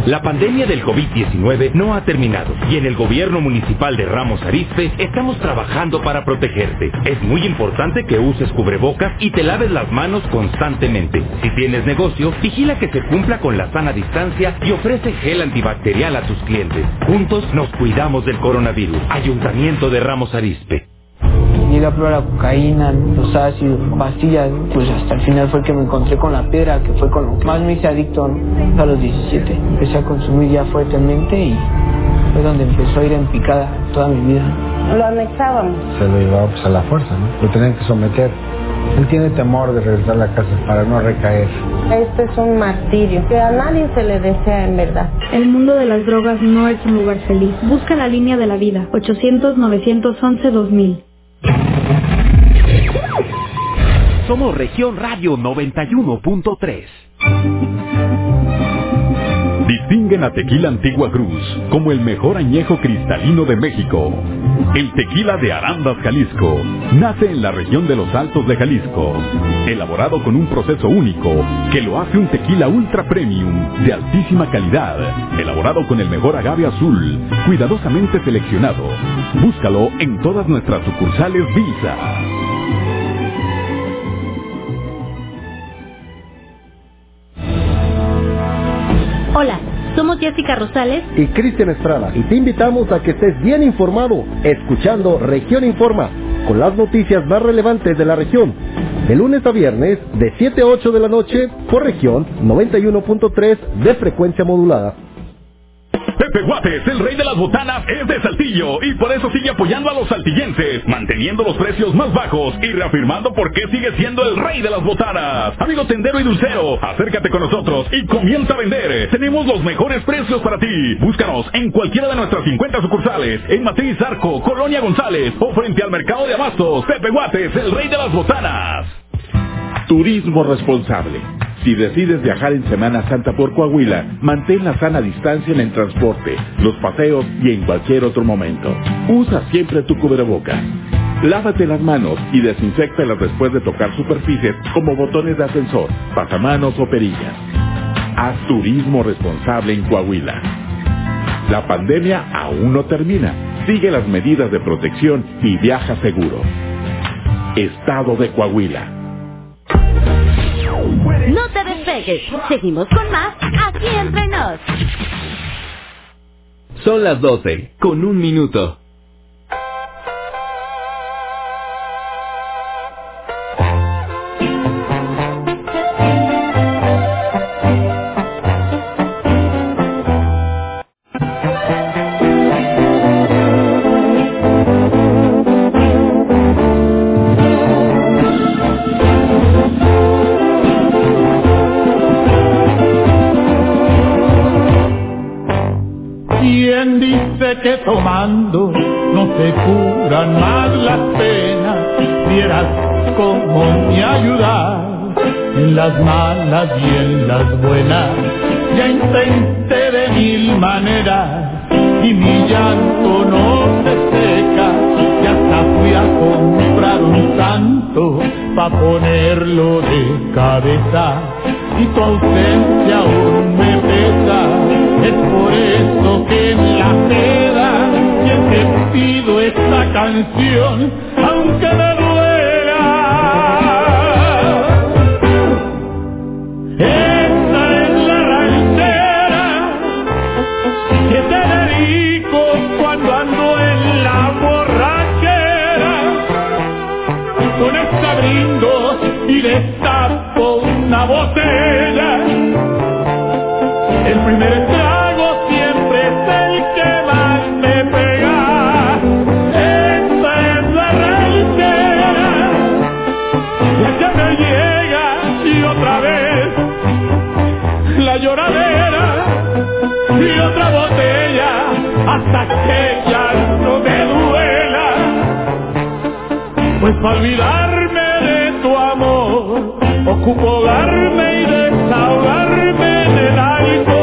Speaker 19: La pandemia del COVID-19 no ha terminado y en el gobierno municipal de Ramos Arizpe estamos trabajando para protegerte. Es muy importante que uses cubrebocas y te laves las manos constantemente. Si tienes negocio, vigila que se cumpla con la sana distancia y ofrece gel antibacterial a tus clientes. Juntos nos cuidamos del coronavirus. Ayuntamiento de Ramos Arizpe.
Speaker 35: Llegué a probar la cocaína, los ácidos, pastillas, pues hasta el final fue que me encontré con la piedra, que fue con lo que más me hice adicto ¿no? a los 17. Empecé a consumir ya fuertemente y fue donde empezó a ir en picada toda mi vida.
Speaker 34: Lo anexábamos.
Speaker 36: Se lo llevaba pues a la fuerza, ¿no? Lo tenían que someter. Él tiene temor de regresar a la casa para no recaer.
Speaker 34: Este es un martirio que a nadie se le desea en verdad.
Speaker 12: El mundo de las drogas no es un lugar feliz. Busca la línea de la vida. 800-911-2000.
Speaker 19: Somos Región Radio 91.3.
Speaker 7: Distinguen a Tequila Antigua Cruz como el mejor añejo cristalino de México. El tequila de Arandas, Jalisco, nace en la región de los Altos de Jalisco, elaborado con un proceso único que lo hace un tequila ultra premium de altísima calidad, elaborado con el mejor agave azul, cuidadosamente seleccionado. Búscalo en todas nuestras sucursales Visa.
Speaker 1: Jessica Rosales
Speaker 37: y Cristian Estrada y te invitamos a que estés bien informado escuchando Región Informa con las noticias más relevantes de la región. De lunes a viernes, de 7 a 8 de la noche, por región 91.3 de frecuencia modulada.
Speaker 7: Pepe Guates, el rey de las botanas, es de Saltillo y por eso sigue apoyando a los saltillenses, manteniendo los precios más bajos y reafirmando por qué sigue siendo el rey de las botanas. Amigo tendero y dulcero, acércate con nosotros y comienza a vender. Tenemos los mejores precios para ti. Búscanos en cualquiera de nuestras 50 sucursales, en Matriz Arco, Colonia González o frente al mercado de abastos. Pepe Guates, el rey de las botanas.
Speaker 13: Turismo responsable. Si decides viajar en Semana Santa por Coahuila, mantén la sana distancia en el transporte, los paseos y en cualquier otro momento. Usa siempre tu cubrebocas. Lávate las manos y desinfectalas después de tocar superficies como botones de ascensor, pasamanos o perillas. Haz turismo responsable en Coahuila. La pandemia aún no termina. Sigue las medidas de protección y viaja seguro. Estado de Coahuila.
Speaker 1: No te despegues. Seguimos con más aquí entre nos.
Speaker 19: Son las 12, con un minuto.
Speaker 38: Las malas y en las buenas. Ya intenté de mil maneras y mi llanto no se seca. Y hasta fui a comprar un santo pa' ponerlo de cabeza. Y tu ausencia aún me pesa. Es por eso que en la peda yo te pido esta canción, destapo una botella. El primer trago siempre es el que más me pega. Esta es la ranchera, la que me llega y otra vez la lloradera y otra botella hasta que ya no me duela. Pues para amor, ocupo darme y desahogarme en el alcohol.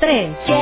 Speaker 2: 3.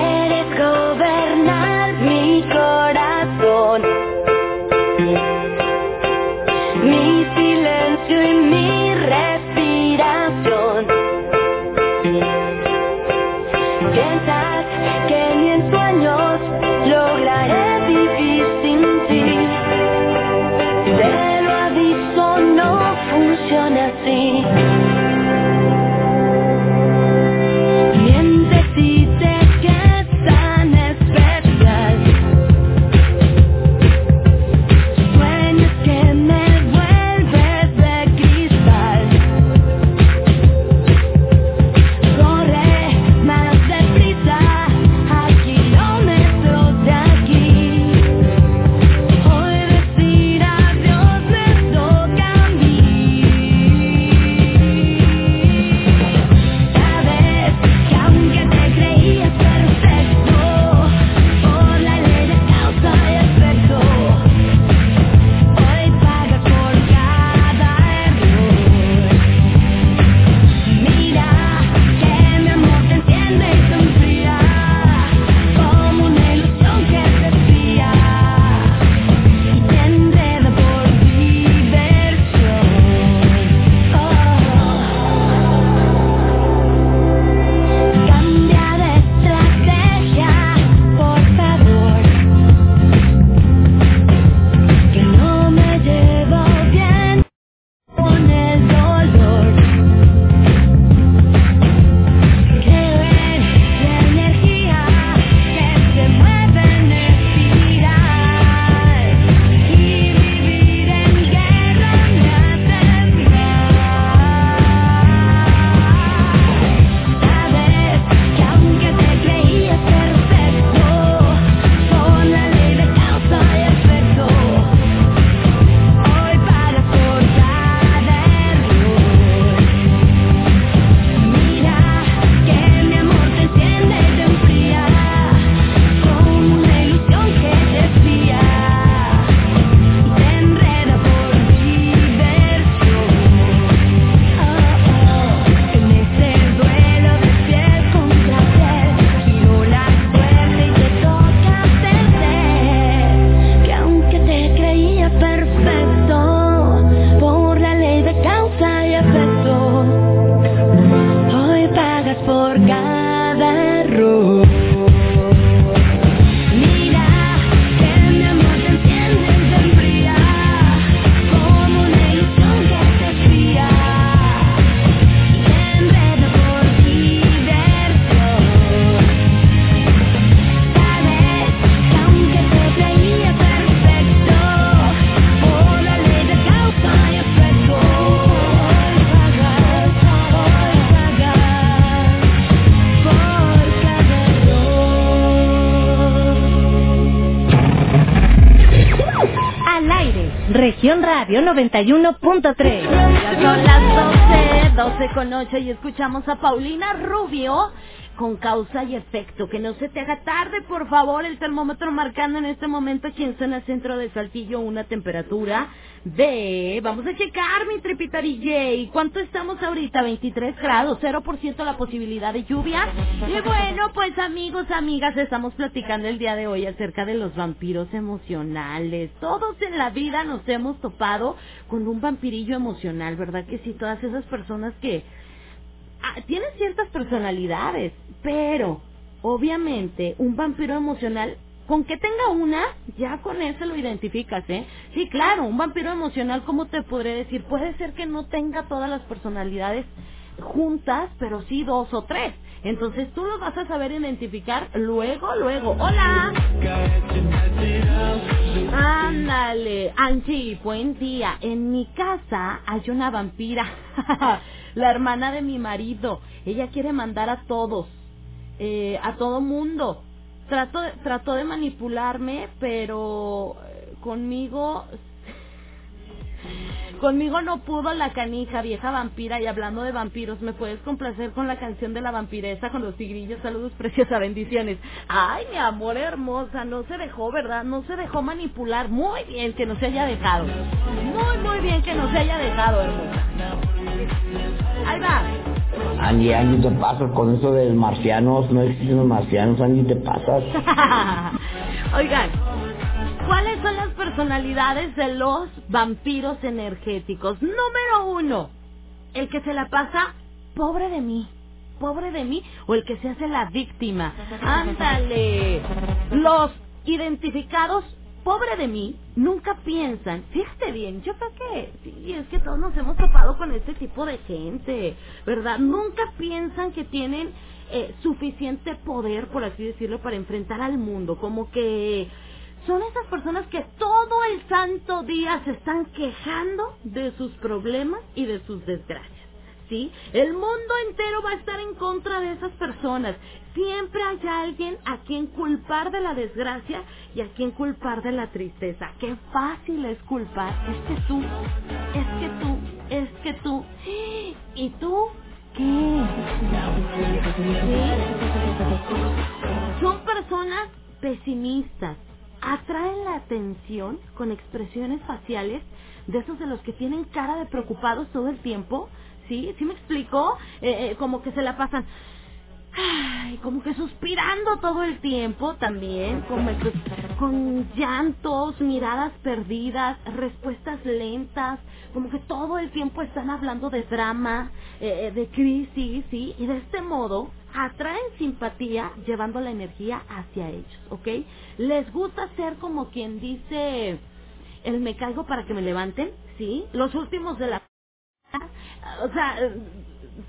Speaker 2: Radio 91.3. Son las 12, 12 con 8 y escuchamos a Paulina Rubio con causa y efecto. Que no se te haga tarde, por favor, el termómetro marcando en este momento aquí en zona centro de Saltillo una temperatura de... Vamos a checar, mi tripita DJ. ¿Cuánto estamos ahorita? 23 grados, 0% la posibilidad de lluvia. Y bueno, pues amigos, amigas, estamos platicando el día de hoy acerca de los vampiros emocionales. Todos en la vida nos hemos topado con un vampirillo emocional, ¿verdad? Que si todas esas personas que Ah, tiene ciertas personalidades, pero obviamente un vampiro emocional, con que tenga una, ya con eso lo identificas, ¿eh? Sí, claro, un vampiro emocional, ¿cómo te podré decir? Puede ser que no tenga todas las personalidades
Speaker 1: juntas, pero sí dos o tres. Entonces tú los vas a saber identificar luego, luego. ¡Hola! Ándale, Angie, buen día. En mi casa hay una vampira, la hermana de mi marido. Ella quiere mandar a todos, eh, a todo mundo. Trato, trató de manipularme, pero eh, conmigo Conmigo no pudo la canija, vieja vampira. Y hablando de vampiros, ¿me puedes complacer con la canción de la vampiresa con los tigrillos? Saludos, preciosa, bendiciones. Ay, mi amor hermosa, no se dejó, ¿verdad? No se dejó manipular. Muy bien que no se haya dejado. Muy, muy bien que no se haya dejado, hermosa. Ahí va.
Speaker 39: Angie, Angie, te pasas con eso de marcianos. No existen los marcianos, Angie, te pasas.
Speaker 1: Oigan, ¿Cuáles son las personalidades de los vampiros energéticos? Número uno, el que se la pasa pobre de mí, pobre de mí, o el que se hace la víctima. Ándale. Los identificados pobre de mí nunca piensan, fíjate bien, yo creo que sí, es que todos nos hemos topado con este tipo de gente, ¿verdad? Nunca piensan que tienen eh, suficiente poder, por así decirlo, para enfrentar al mundo, como que son esas personas que todo el santo día se están quejando de sus problemas y de sus desgracias. ¿Sí? El mundo entero va a estar en contra de esas personas. Siempre hay alguien a quien culpar de la desgracia y a quien culpar de la tristeza. Qué fácil es culpar. Es que tú, es que tú, es que tú. ¿Y tú qué? Son personas pesimistas, atraen la atención con expresiones faciales de esos de los que tienen cara de preocupados todo el tiempo, ¿sí? ¿Sí me explico? Eh, eh, como que se la pasan ay, como que suspirando todo el tiempo también, como con llantos, miradas perdidas, respuestas lentas, como que todo el tiempo están hablando de drama, eh, de crisis, ¿sí? Y de este modo atraen simpatía llevando la energía hacia ellos, ¿ok? Les gusta ser como quien dice, el me caigo para que me levanten, ¿sí? Los últimos de la... O sea,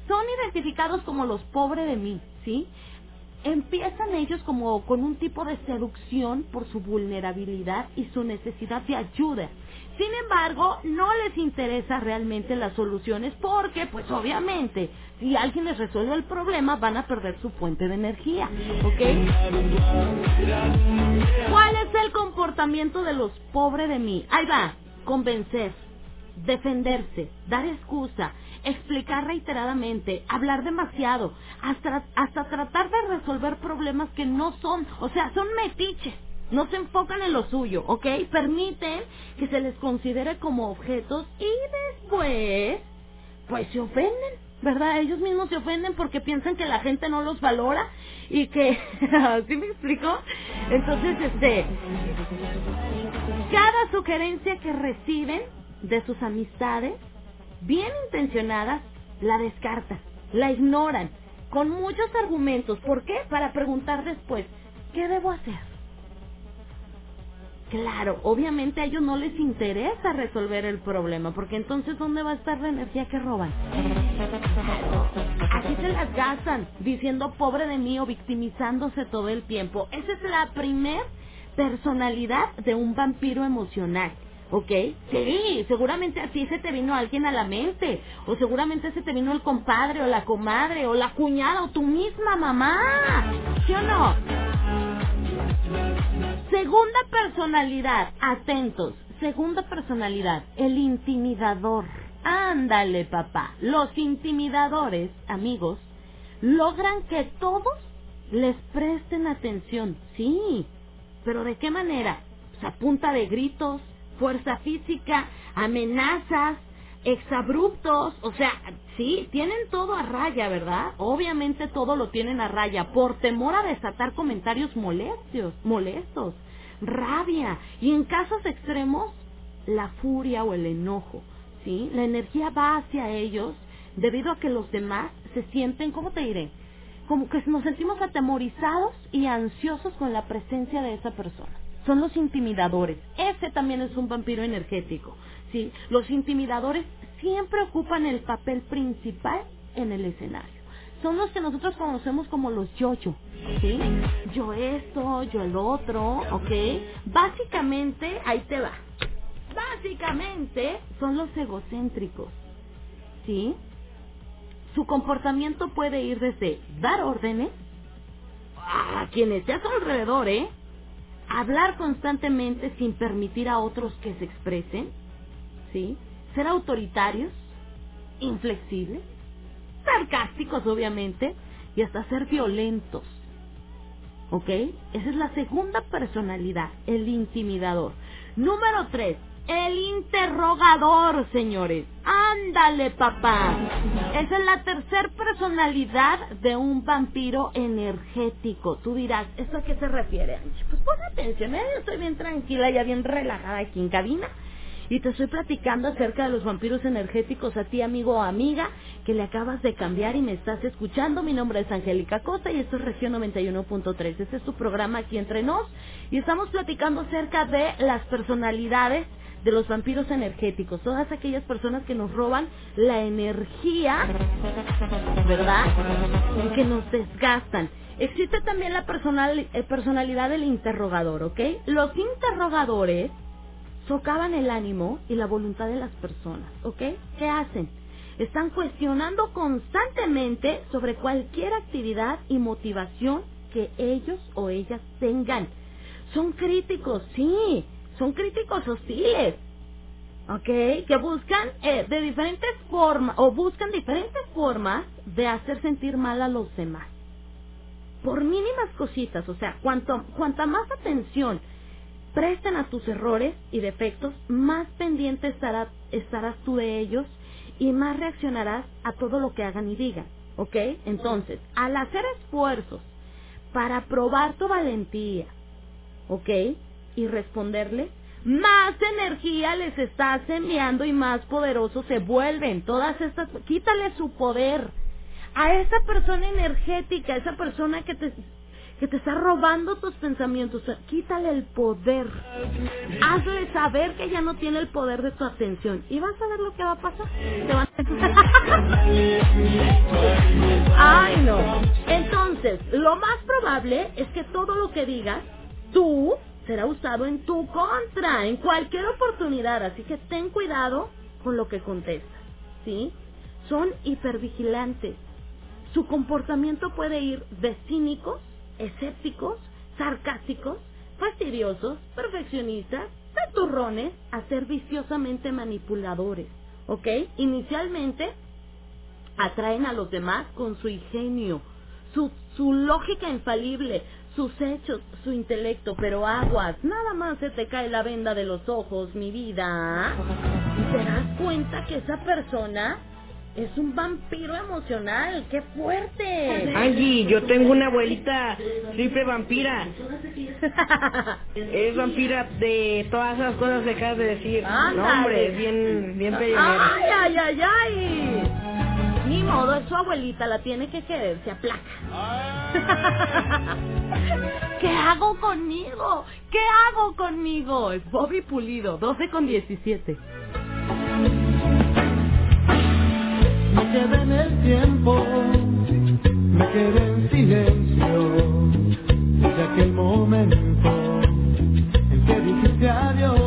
Speaker 1: son identificados como los pobres de mí, ¿sí? Empiezan ellos como con un tipo de seducción por su vulnerabilidad y su necesidad de ayuda. Sin embargo, no les interesa realmente las soluciones porque, pues obviamente, si alguien les resuelve el problema, van a perder su fuente de energía. ¿Ok? ¿Cuál es el comportamiento de los pobres de mí? Ahí va, convencer, defenderse, dar excusa, explicar reiteradamente, hablar demasiado, hasta, hasta tratar de resolver problemas que no son, o sea, son metiches no se enfocan en lo suyo, ¿ok? Permiten que se les considere como objetos y después, pues se ofenden, ¿verdad? Ellos mismos se ofenden porque piensan que la gente no los valora y que, ¿sí me explico? Entonces, este, cada sugerencia que reciben de sus amistades, bien intencionadas, la descartan, la ignoran, con muchos argumentos. ¿Por qué? Para preguntar después, ¿qué debo hacer? Claro, obviamente a ellos no les interesa resolver el problema, porque entonces ¿dónde va a estar la energía que roban? Aquí se las gastan, diciendo pobre de mí o victimizándose todo el tiempo. Esa es la primer personalidad de un vampiro emocional. ¿Ok? Sí, seguramente así se te vino alguien a la mente. O seguramente se te vino el compadre o la comadre o la cuñada o tu misma mamá. ¿Sí o no? Segunda personalidad, atentos. Segunda personalidad, el intimidador. Ándale, papá. Los intimidadores, amigos, logran que todos les presten atención. Sí, pero ¿de qué manera? Pues a punta de gritos, fuerza física, amenazas, exabruptos, o sea, sí, tienen todo a raya, ¿verdad? Obviamente todo lo tienen a raya por temor a desatar comentarios molestos, molestos, rabia y en casos extremos la furia o el enojo, ¿sí? La energía va hacia ellos debido a que los demás se sienten, ¿cómo te diré? Como que nos sentimos atemorizados y ansiosos con la presencia de esa persona. Son los intimidadores. Ese también es un vampiro energético. ¿sí? Los intimidadores siempre ocupan el papel principal en el escenario. Son los que nosotros conocemos como los yo-yo, ¿sí? Yo esto, yo el otro, ¿ok? Básicamente, ahí te va. Básicamente son los egocéntricos, ¿sí? Su comportamiento puede ir desde dar órdenes a quien esté a su alrededor, ¿eh? Hablar constantemente sin permitir a otros que se expresen, ¿sí? Ser autoritarios, inflexibles, sarcásticos obviamente, y hasta ser violentos. ¿Ok? Esa es la segunda personalidad, el intimidador. Número tres, el interrogador, señores. Ándale, papá. Esa es la tercera personalidad de un vampiro energético. Tú dirás, ¿eso a qué se refiere? Pues pon atención, ¿eh? Estoy bien tranquila, ya bien relajada aquí en cabina. Y te estoy platicando acerca de los vampiros energéticos a ti, amigo o amiga, que le acabas de cambiar y me estás escuchando. Mi nombre es Angélica Costa y esto es Región 91.3. Este es tu programa aquí entre nos. Y estamos platicando acerca de las personalidades de los vampiros energéticos, todas aquellas personas que nos roban la energía, ¿verdad? Que nos desgastan. Existe también la personal, eh, personalidad del interrogador, ¿ok? Los interrogadores socavan el ánimo y la voluntad de las personas, ¿ok? ¿Qué hacen? Están cuestionando constantemente sobre cualquier actividad y motivación que ellos o ellas tengan. Son críticos, sí, son críticos hostiles, ¿ok? Que buscan eh, de diferentes formas o buscan diferentes formas de hacer sentir mal a los demás. Por mínimas cositas, o sea, cuanto, cuanta más atención presten a tus errores y defectos, más pendiente estará, estarás tú de ellos y más reaccionarás a todo lo que hagan y digan, ¿ok? Entonces, al hacer esfuerzos para probar tu valentía, ¿ok? Y responderle, más energía les estás enviando y más poderosos se vuelven. Todas estas, quítale su poder a esa persona energética, esa persona que te que te está robando tus pensamientos, quítale el poder. Hazle saber que ya no tiene el poder de tu atención y vas a ver lo que va a pasar. Te van a... Ay, no. Entonces, lo más probable es que todo lo que digas, tú será usado en tu contra, en cualquier oportunidad. Así que ten cuidado con lo que contestas, ¿sí? Son hipervigilantes. Su comportamiento puede ir de cínicos, escépticos, sarcásticos, fastidiosos, perfeccionistas, taturrones, a ser viciosamente manipuladores, ¿ok? Inicialmente atraen a los demás con su ingenio, su, su lógica infalible, sus hechos, su intelecto, pero aguas, nada más se te cae la venda de los ojos, mi vida. Y te das cuenta que esa persona es un vampiro emocional, qué fuerte.
Speaker 40: Angie, yo tengo una abuelita triple vampira. es vampira de todas esas cosas que acabas de decir. No, hombre, es bien, bien.
Speaker 1: Ay, ay, ay, ay. Ni modo, es su abuelita, la tiene que querer, se aplaca. ¿Qué hago conmigo? ¿Qué hago conmigo? Es Bobby Pulido, 12 con 17.
Speaker 38: Me quedé en el tiempo, me quedé en silencio, desde aquel momento en que dijiste adiós.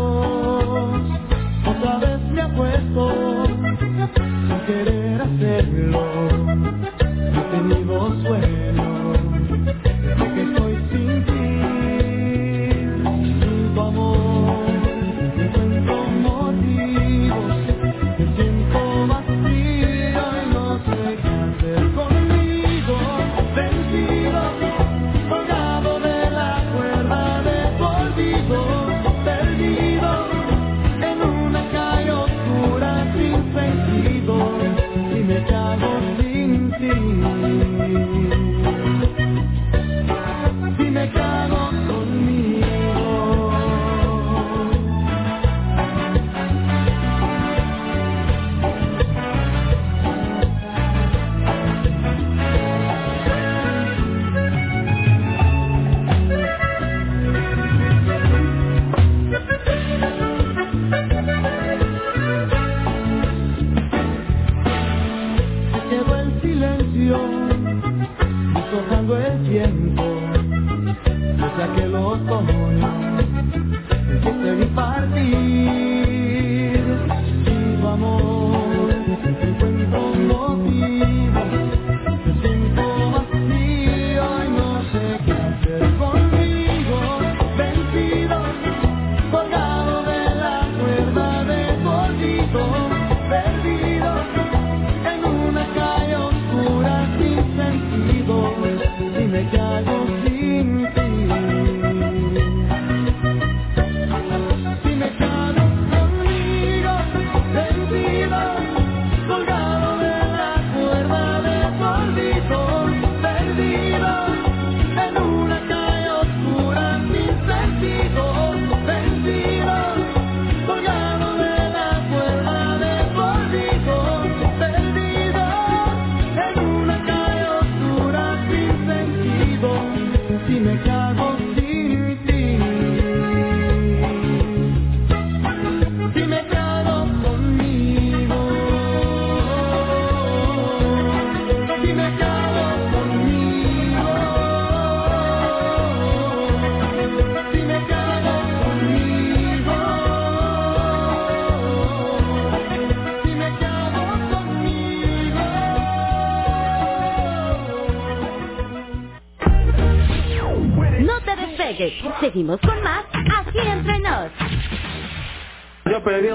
Speaker 38: Otra vez me acuesto, sin querer hacerlo, he tenido sueño, desde que estoy sin ti, sin tu amor,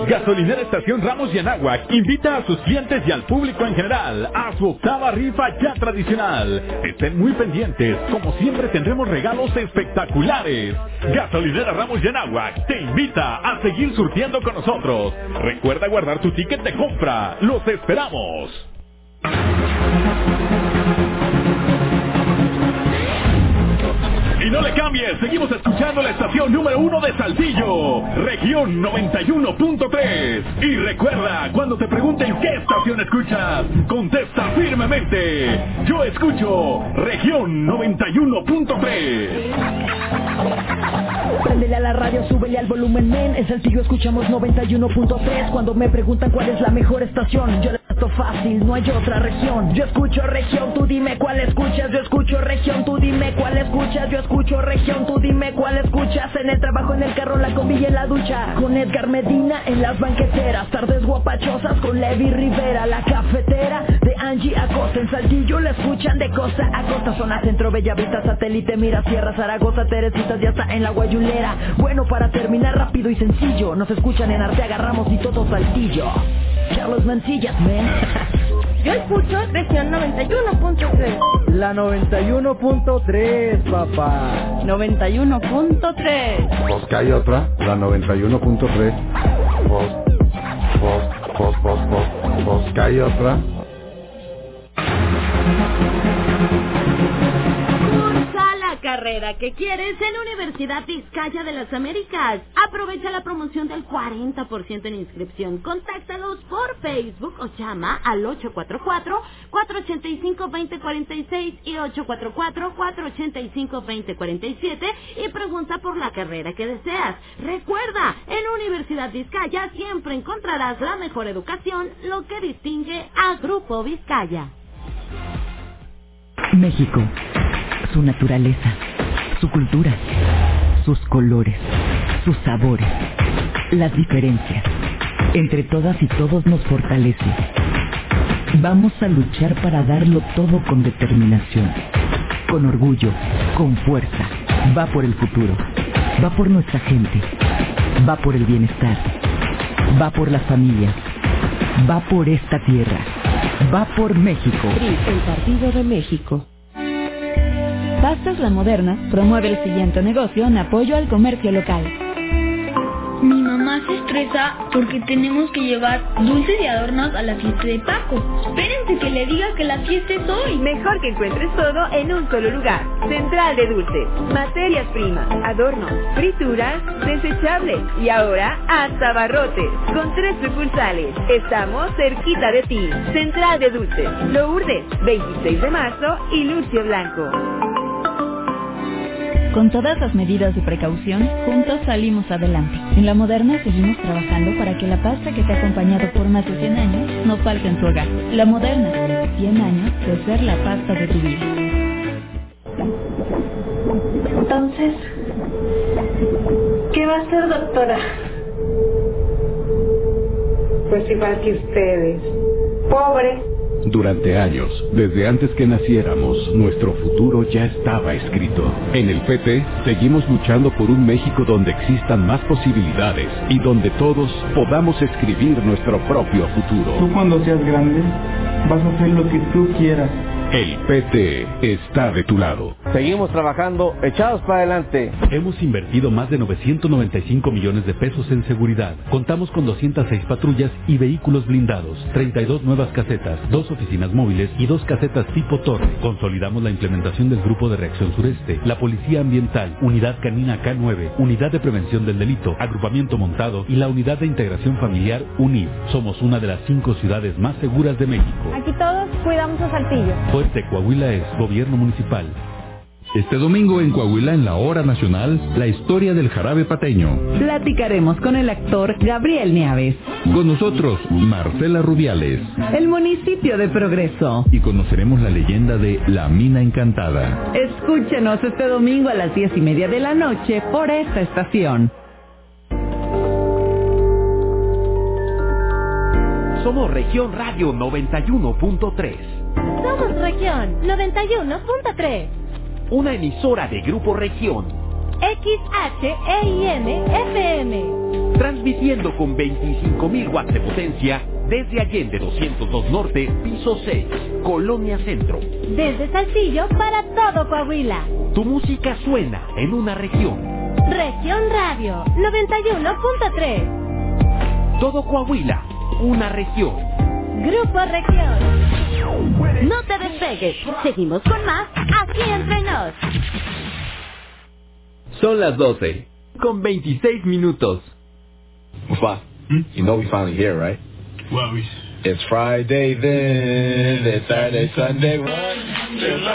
Speaker 7: Gasolinera Estación Ramos y invita a sus clientes y al público en general a su octava rifa ya tradicional. Estén muy pendientes, como siempre tendremos regalos espectaculares. Gasolinera Ramos y te invita a seguir surtiendo con nosotros. Recuerda guardar tu ticket de compra. Los esperamos. Y no le cambies, seguimos escuchando la estación número uno de Saltillo, región 91.3. Y recuerda, cuando te pregunten qué estación escuchas, contesta firmemente. Yo escucho región 91.3.
Speaker 41: Prendele a la radio, súbele al volumen, men. En Saltillo escuchamos 91.3. Cuando me preguntan cuál es la mejor estación, yo fácil, no hay otra región. Yo escucho región, tú dime cuál escuchas. Yo escucho región, tú dime cuál escuchas. Yo escucho región, tú dime cuál escuchas. En el trabajo, en el carro, la combi y en la ducha. Con Edgar Medina en las banqueteras. Tardes guapachosas con Levi Rivera. La cafetera de Angie Acosta. En Saltillo la escuchan de costa a costa. Zona centro, Bellavista, satélite, mira, Sierra, Zaragoza, Teresitas, ya está en la guayulera. Bueno, para terminar rápido y sencillo. Nos escuchan en Arteaga Ramos y todo Saltillo. Carlos Mancillas, man.
Speaker 40: Yo escucho región 91.3.
Speaker 31: La 91.3, papá.
Speaker 40: 91.3.
Speaker 36: Pues que hay otra, la 91.3. Pues, pues, pues, pues, pues, pues que hay otra.
Speaker 1: Carrera que quieres en Universidad Vizcaya de las Américas. Aprovecha la promoción del 40% en inscripción. Contáctalos por Facebook o llama al 844-485-2046 y 844-485-2047 y pregunta por la carrera que deseas. Recuerda, en Universidad Vizcaya siempre encontrarás la mejor educación, lo que distingue a Grupo Vizcaya.
Speaker 42: México, su naturaleza, su cultura, sus colores, sus sabores, las diferencias. Entre todas y todos nos fortalece. Vamos a luchar para darlo todo con determinación, con orgullo, con fuerza. Va por el futuro, va por nuestra gente, va por el bienestar, va por las familias, va por esta tierra, va por México.
Speaker 27: el Partido de México.
Speaker 26: Pastas La Moderna promueve el siguiente negocio en apoyo al comercio local.
Speaker 43: Mi mamá se estresa porque tenemos que llevar dulces y adornos a la fiesta de Paco. Espérense que le diga que la fiesta es hoy.
Speaker 29: Mejor que encuentres todo en un solo lugar. Central de Dulces. Materias primas, adornos, frituras, desechables y ahora hasta barrotes. Con tres sucursales. Estamos cerquita de ti. Central de Dulces. Lourdes, 26 de marzo y Lucio Blanco.
Speaker 26: Con todas las medidas de precaución, juntos salimos adelante. En La Moderna seguimos trabajando para que la pasta que te ha acompañado por más de 100 años no falte en tu hogar. La Moderna, 100 años de ser la pasta de tu vida.
Speaker 34: Entonces, ¿qué va a hacer, doctora? Pues igual que ustedes.
Speaker 13: Durante años, desde antes que naciéramos, nuestro futuro ya estaba escrito. En el PT, seguimos luchando por un México donde existan más posibilidades y donde todos podamos escribir nuestro propio futuro.
Speaker 44: Tú cuando seas grande, vas a hacer lo que tú quieras.
Speaker 13: El PT está de tu lado.
Speaker 45: Seguimos trabajando echados para adelante.
Speaker 46: Hemos invertido más de 995 millones de pesos en seguridad. Contamos con 206 patrullas y vehículos blindados, 32 nuevas casetas, dos oficinas móviles y dos casetas tipo torre. Consolidamos la implementación del Grupo de Reacción Sureste, la Policía Ambiental, Unidad Canina K9, Unidad de Prevención del Delito, Agrupamiento Montado y la Unidad de Integración Familiar UNID. Somos una de las cinco ciudades más seguras de México.
Speaker 47: Aquí todos cuidamos a Saltillo.
Speaker 46: Fuerte Coahuila es Gobierno Municipal.
Speaker 48: Este domingo en Coahuila, en la hora nacional, la historia del jarabe pateño.
Speaker 14: Platicaremos con el actor Gabriel Nieves.
Speaker 48: Con nosotros, Marcela Rubiales.
Speaker 14: El municipio de Progreso.
Speaker 48: Y conoceremos la leyenda de La Mina Encantada.
Speaker 14: Escúchenos este domingo a las diez y media de la noche por esta estación.
Speaker 49: Somos Región Radio 91.3.
Speaker 26: Somos Región 91.3.
Speaker 49: Una emisora de Grupo Región.
Speaker 26: XHEIM FM.
Speaker 49: Transmitiendo con 25.000 watts de potencia desde Allende 202 Norte, piso 6, Colonia Centro.
Speaker 26: Desde Saltillo para todo Coahuila.
Speaker 49: Tu música suena en una región.
Speaker 26: Región Radio 91.3.
Speaker 49: Todo Coahuila, una región.
Speaker 26: Grupo Región. No te despegues. Seguimos con más aquí entre nos.
Speaker 50: Son las 12, con 26 minutos.
Speaker 51: Mufa, you know we finally here, right?
Speaker 2: Well, we...
Speaker 51: It's Friday then, it's Saturday, Sunday.
Speaker 2: It's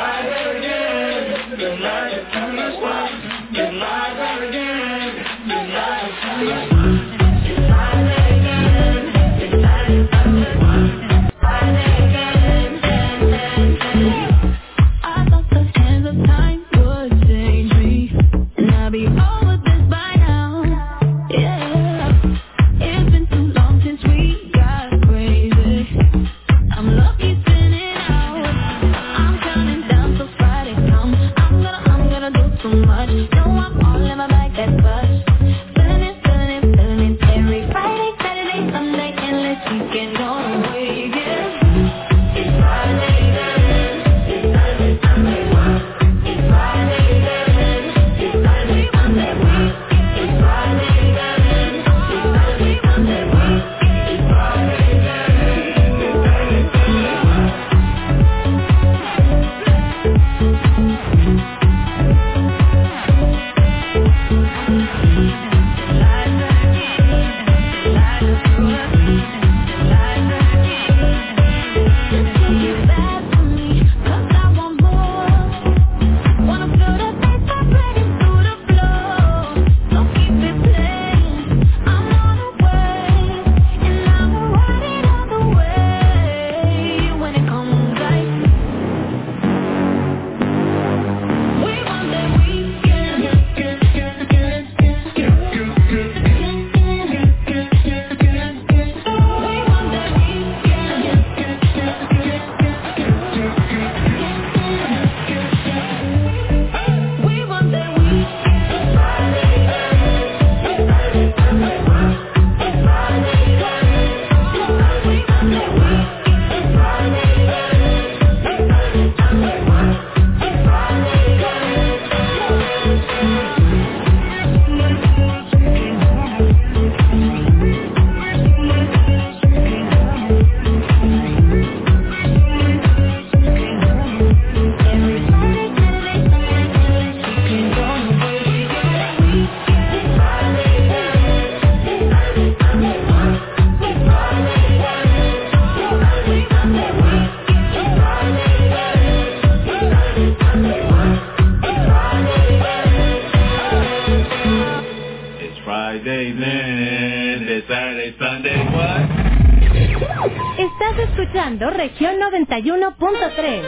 Speaker 26: escuchando Región 91.3.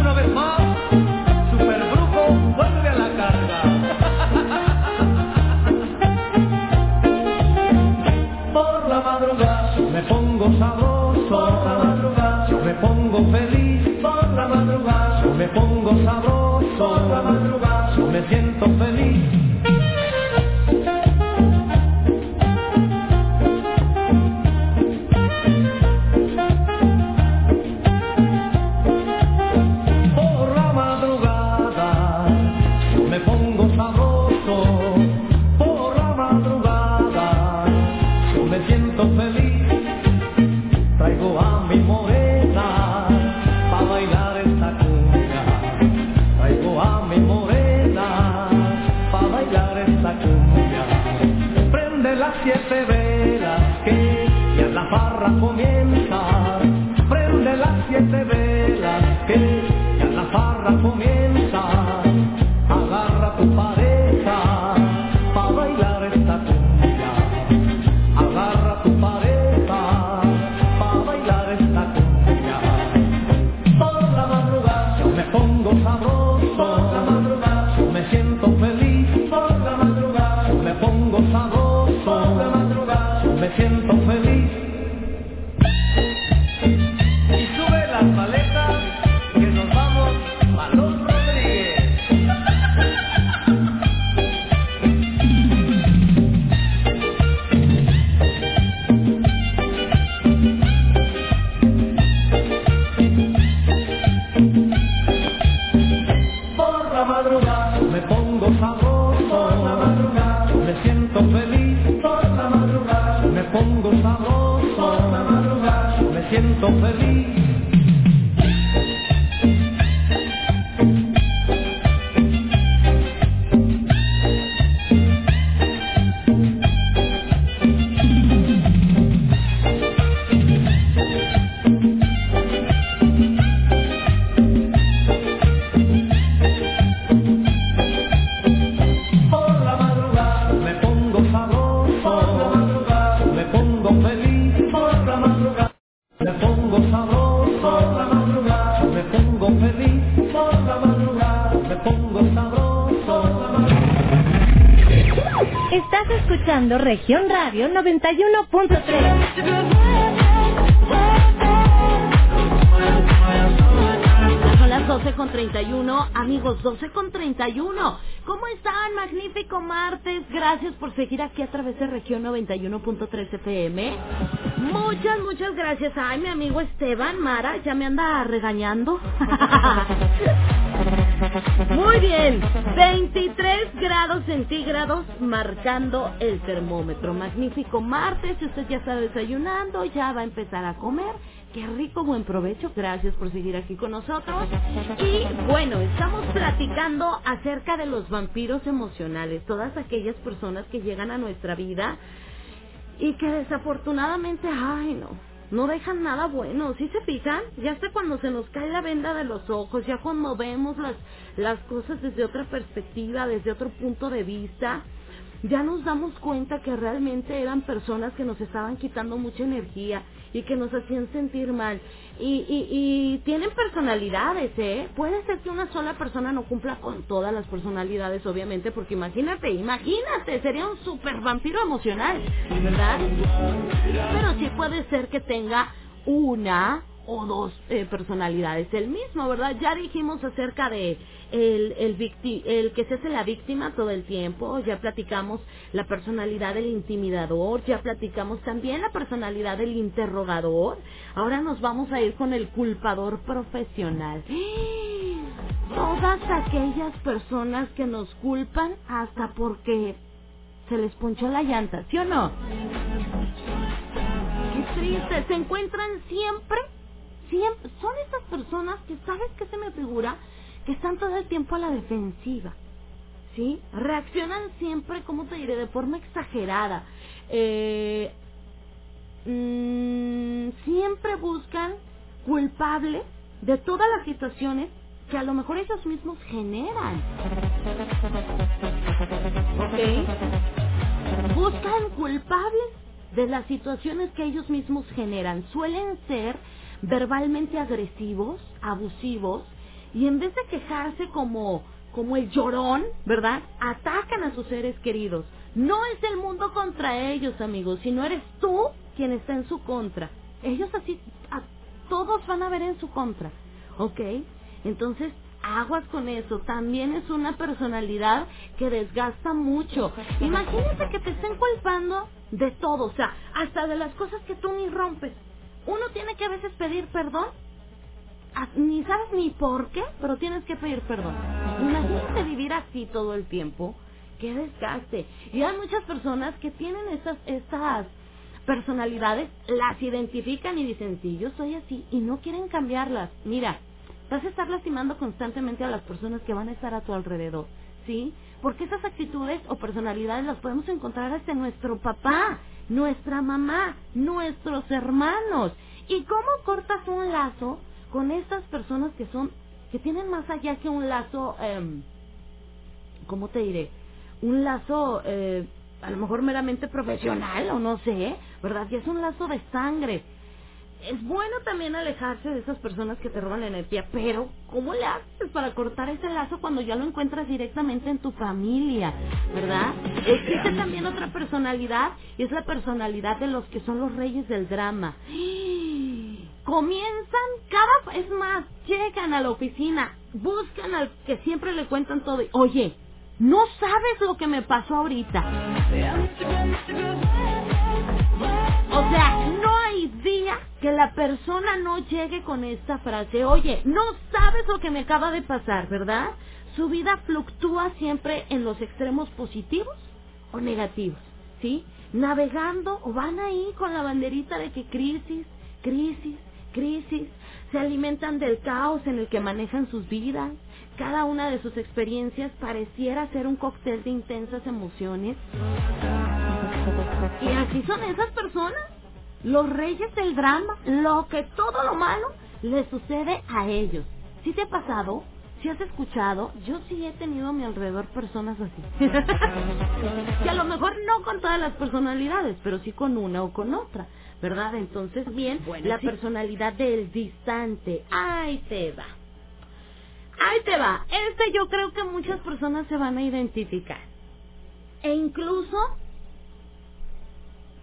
Speaker 31: Una vez más, Supergrupo vuelve a la carga. Por la madrugada me pongo sabroso. Por la madrugada pongo feliz por la madrugada, me pongo sabroso por la madrugada, me siento feliz.
Speaker 1: Región Radio 91.3. Son las 12 con 31, amigos, 12 con 31. ¿Cómo están? Magnífico martes. Gracias por seguir aquí a través de región 91.3 FM. Muchas, muchas gracias. Ay, mi amigo Esteban Mara ya me anda regañando. Muy bien, 23 grados centígrados marcando el termómetro. Magnífico martes, usted ya está desayunando, ya va a empezar a comer. Qué rico, buen provecho. Gracias por seguir aquí con nosotros. Y bueno, estamos platicando acerca de los vampiros emocionales, todas aquellas personas que llegan a nuestra vida y que desafortunadamente, ay no, no dejan nada bueno. ¿Sí se fijan? Ya hasta cuando se nos cae la venda de los ojos, ya cuando vemos las, las cosas desde otra perspectiva, desde otro punto de vista, ya nos damos cuenta que realmente eran personas que nos estaban quitando mucha energía y que nos hacían sentir mal. Y, tienen personalidades, ¿eh? Puede ser que una sola persona no cumpla con todas las personalidades, obviamente, porque imagínate, imagínate, sería un super vampiro emocional, ¿verdad? Pero sí puede ser que tenga una o dos eh, personalidades el mismo, ¿verdad? Ya dijimos acerca de el, el, victi- el que se hace la víctima todo el tiempo, ya platicamos la personalidad del intimidador, ya platicamos también la personalidad del interrogador, ahora nos vamos a ir con el culpador profesional. Todas aquellas personas que nos culpan hasta porque se les ponchó la llanta, ¿sí o no? Qué triste, se encuentran siempre, siempre, son esas personas que, ¿sabes qué se me figura? Que están todo el tiempo a la defensiva, ¿sí? Reaccionan siempre, ¿cómo te diré? De forma exagerada. Eh, mm, siempre buscan culpables de todas las situaciones que a lo mejor ellos mismos generan. ¿Ok? Buscan culpables de las situaciones que ellos mismos generan. Suelen ser verbalmente agresivos, abusivos, y en vez de quejarse como, como el llorón, ¿verdad? Atacan a sus seres queridos. No es el mundo contra ellos, amigos, sino eres tú quien está en su contra. Ellos así, a todos van a ver en su contra, ¿ok? Entonces, aguas con eso. También es una personalidad que desgasta mucho. Imagínate que te estén culpando de todo, o sea, hasta de las cosas que tú ni rompes. Uno tiene que a veces pedir perdón. a- Ni sabes ni por qué, pero tienes que pedir perdón. Imagínate vivir así todo el tiempo. Qué desgaste. Y hay muchas personas que tienen estas, estas personalidades, las identifican y dicen, sí, yo soy así, y no quieren cambiarlas. Mira, vas a estar lastimando constantemente a las personas que van a estar a tu alrededor, ¿sí? Porque esas actitudes o personalidades las podemos encontrar hasta en nuestro papá, nuestra mamá, nuestros hermanos. ¿Y cómo cortas un lazo con estas personas que son, que tienen más allá que un lazo, eh, ¿cómo te diré? Un lazo, eh, a lo mejor meramente profesional o no sé, ¿verdad? Y es un lazo de sangre. Es bueno también alejarse de esas personas que te roban la energía, pero ¿cómo le haces para cortar ese lazo cuando ya lo encuentras directamente en tu familia, verdad? Existe también otra personalidad y es la personalidad de los que son los reyes del drama. Comienzan cada, es más, llegan a la oficina, buscan al que siempre le cuentan todo oye, no sabes lo que me pasó ahorita. O sea, no hay que la persona no llegue con esta frase, oye, no sabes lo que me acaba de pasar, ¿verdad? Su vida fluctúa siempre en los extremos positivos o negativos, ¿sí? Navegando o van ahí con la banderita de que crisis, crisis, crisis, se alimentan del caos en el que manejan sus vidas. Cada una de sus experiencias pareciera ser un cóctel de intensas emociones. Y así son esas personas, los reyes del drama, lo que todo lo malo le sucede a ellos. ¿Sí te ha pasado? ¿Sí has escuchado? Yo sí he tenido a mi alrededor personas así. que a lo mejor no con todas las personalidades, pero sí con una o con otra, ¿verdad? Entonces, bien,
Speaker 52: Bueno,
Speaker 1: la
Speaker 52: sí.
Speaker 1: personalidad del distante. Ahí te va. Ahí te va. Este yo creo que muchas personas se van a identificar. E incluso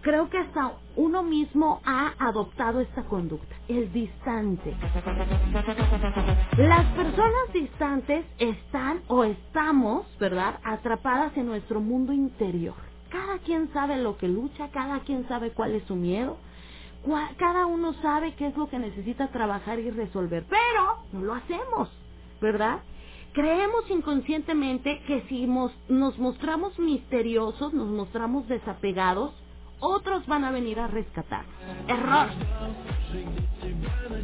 Speaker 1: creo que hasta uno mismo ha adoptado esta conducta, el distante. Las personas distantes están o estamos, ¿verdad?, atrapadas en nuestro mundo interior. Cada quien sabe lo que lucha, cada quien sabe cuál es su miedo, cada uno sabe qué es lo que necesita trabajar y resolver, pero no lo hacemos, ¿verdad? Creemos inconscientemente que si nos mostramos misteriosos, nos mostramos desapegados, otros van a venir a rescatar. Error.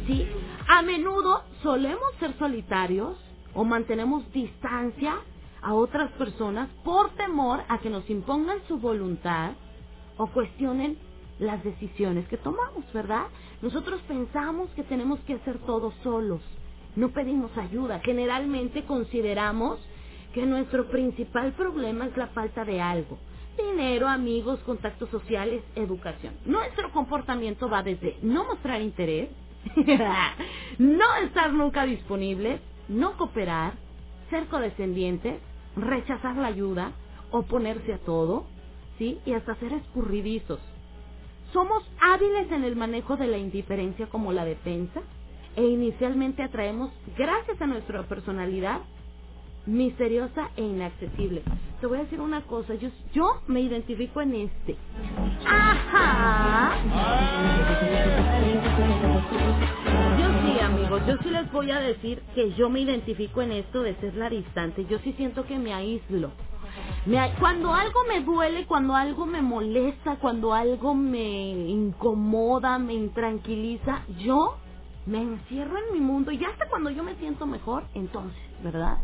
Speaker 1: Sí, a menudo solemos ser solitarios o mantenemos distancia a otras personas por temor a que nos impongan su voluntad o cuestionen las decisiones que tomamos, ¿verdad? Nosotros pensamos que tenemos que hacer todo solos, no pedimos ayuda. Generalmente consideramos que nuestro principal problema es la falta de algo. Dinero, amigos, contactos sociales, educación. Nuestro comportamiento va desde no mostrar interés, no estar nunca disponibles, no cooperar, ser condescendientes, rechazar la ayuda, oponerse a todo, ¿sí? Y hasta ser escurridizos. Somos hábiles en el manejo de la indiferencia como la defensa e inicialmente atraemos, gracias a nuestra personalidad, misteriosa e inaccesible. Te voy a decir una cosa, yo, yo me identifico en este. Ajá. Yo sí, amigos, yo sí les voy a decir que yo me identifico en esto de ser la distante. Yo sí siento que me aíslo. Cuando algo me duele, cuando algo me molesta, cuando algo me incomoda, me intranquiliza, yo me encierro en mi mundo y hasta cuando yo me siento mejor, entonces, ¿verdad?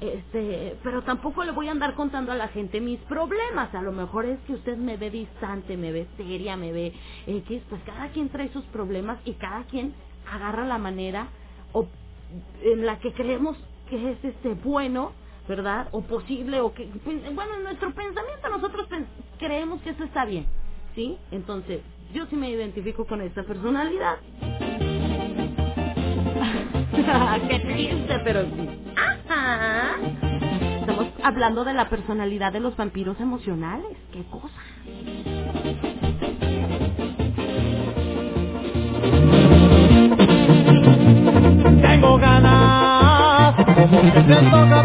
Speaker 1: Este, pero tampoco le voy a andar contando a la gente mis problemas. A lo mejor es que usted me ve distante, me ve seria, me ve X. Pues cada quien trae sus problemas y cada quien agarra la manera o en la que creemos que es este bueno, ¿verdad? O posible o que bueno, en nuestro pensamiento nosotros creemos que eso está bien, ¿sí? Entonces, yo sí me identifico con esta personalidad. Qué triste, pero sí. Ajá. Estamos hablando de la personalidad de los vampiros emocionales. Qué cosa.
Speaker 53: Tengo ganas,
Speaker 38: como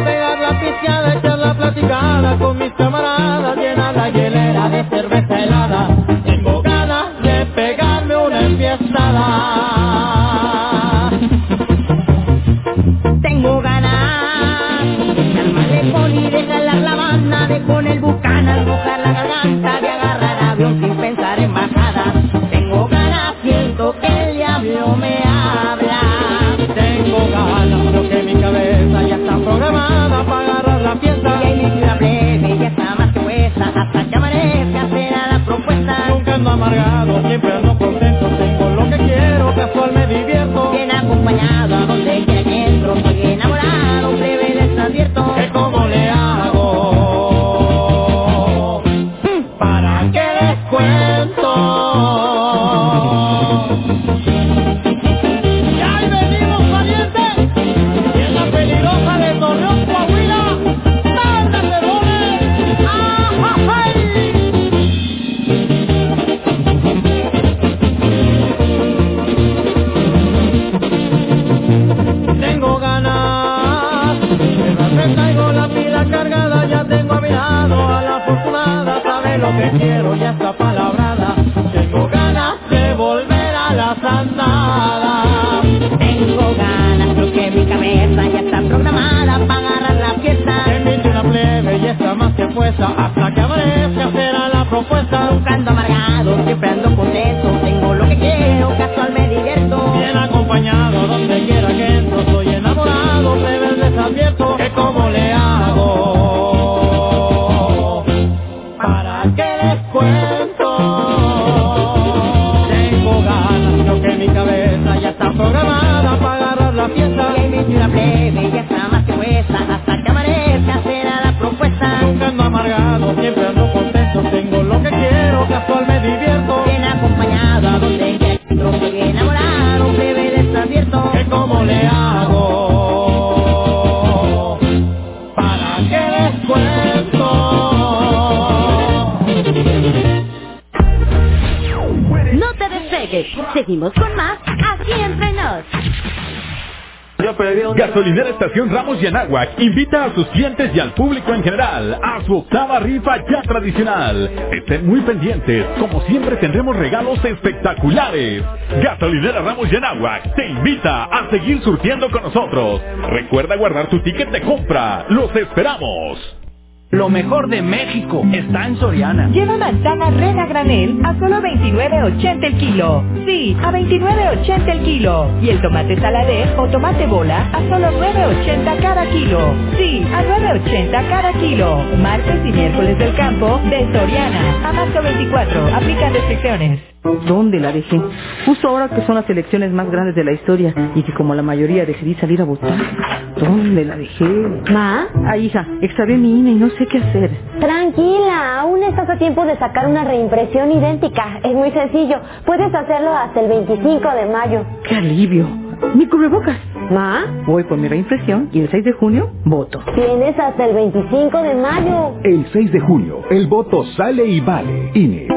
Speaker 38: Anáhuac invita a sus clientes y al público en general a su octava rifa ya tradicional. Estén muy pendientes, como siempre tendremos regalos espectaculares. Gasolinera Ramos y Anáhuac te invita a seguir surtiendo con nosotros. Recuerda guardar tu ticket de compra. Los esperamos.
Speaker 49: Lo mejor de México está en Soriana.
Speaker 14: Lleva manzana Rena granel a solo 29.80 el kilo. Sí, a 29.80 el kilo. Y el tomate saladez o tomate bola a solo 9.80 cada kilo. Sí, a 9.80 cada kilo. Martes y miércoles del campo de Soriana. A marzo 24. Aplican restricciones.
Speaker 54: ¿Dónde la dejé? Justo ahora que son las elecciones más grandes de la historia y que como la mayoría decidí salir a votar. ¿Dónde la dejé?
Speaker 55: ¿Ma?
Speaker 54: Ah, hija, extravié mi INE y no sé qué hacer.
Speaker 55: Tranquila, aún estás a tiempo de sacar una reimpresión idéntica. Es muy sencillo. Puedes hacerlo hasta el 25 de mayo.
Speaker 54: ¡Qué alivio! ¡Mi cubrebocas!
Speaker 55: ¿Ma?
Speaker 54: Voy por mi reimpresión y el 6 de junio voto.
Speaker 55: Tienes hasta el 25 de mayo.
Speaker 56: El 6 de junio, el voto sale y vale. INE.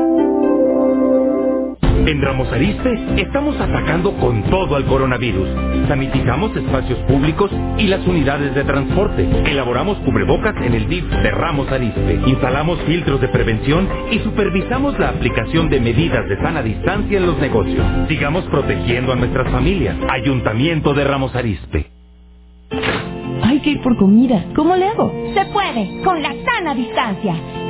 Speaker 38: En Ramos Arizpe estamos atacando con todo al coronavirus. Sanitizamos espacios públicos y las unidades de transporte. Elaboramos cubrebocas en el DIF de Ramos Arizpe. Instalamos filtros de prevención y supervisamos la aplicación de medidas de sana distancia en los negocios. Sigamos protegiendo a nuestras familias. Ayuntamiento de Ramos Arizpe.
Speaker 57: Hay que ir por comida. ¿Cómo le hago?
Speaker 58: Se puede, con la sana distancia.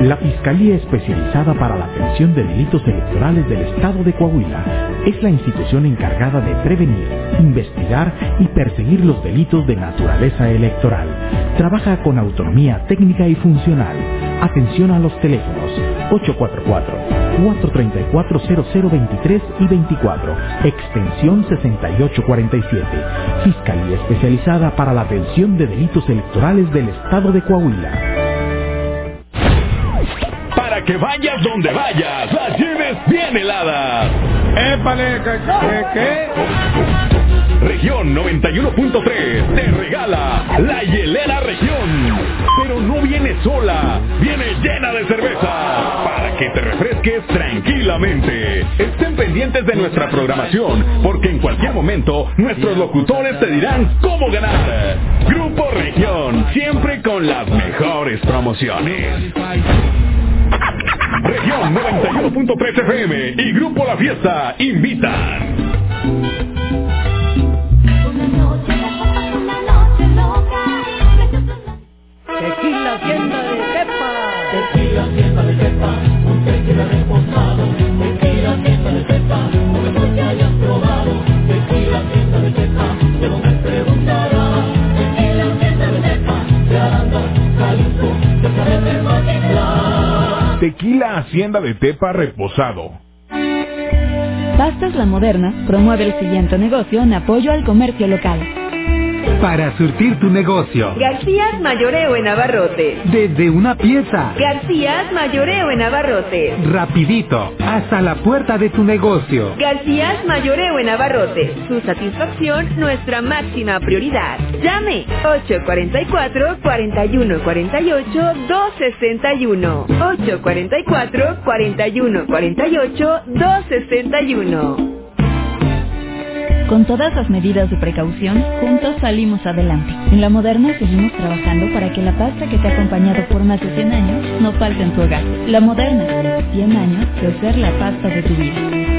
Speaker 28: La Fiscalía Especializada para la Atención de Delitos Electorales del Estado de Coahuila es la institución encargada de prevenir, investigar y perseguir los delitos de naturaleza electoral. Trabaja con autonomía técnica y funcional. Atención a los teléfonos 844-434-0023 y 24, extensión 6847. Fiscalía Especializada para la Atención de Delitos Electorales del Estado de Coahuila.
Speaker 7: Para que vayas donde vayas, las lleves bien heladas.
Speaker 59: ¡Épale! Qué?
Speaker 7: Región 91.3 te regala la hielera región. Pero no viene sola, viene llena de cerveza para que te refresques tranquilamente. Estén pendientes de nuestra programación porque en cualquier momento nuestros locutores te dirán cómo ganar. Grupo Región, siempre con las mejores promociones. Región 91.3 FM y Grupo La Fiesta invitan.
Speaker 60: Tequila tienda de cepa.
Speaker 61: Tequila tienda de cepa, Mazatlán.
Speaker 13: Tequila Hacienda de Tepa Reposado.
Speaker 2: Pastas La Moderna promueve el siguiente negocio en apoyo al comercio local.
Speaker 28: Para surtir tu negocio.
Speaker 54: Garcías Mayoreo en Abarrotes.
Speaker 28: Desde una pieza.
Speaker 54: Garcías Mayoreo en Abarrotes.
Speaker 28: Rapidito. Hasta la puerta de tu negocio.
Speaker 54: Garcías Mayoreo en Abarrotes. Su satisfacción, nuestra máxima prioridad. Llame 844-4148-261. 844-4148-261.
Speaker 2: Con todas las medidas de precaución, juntos salimos adelante. En la Moderna seguimos trabajando para que la pasta que te ha acompañado por más de 100 años no falte en tu hogar. La Moderna, 100 años de ser la pasta de tu vida.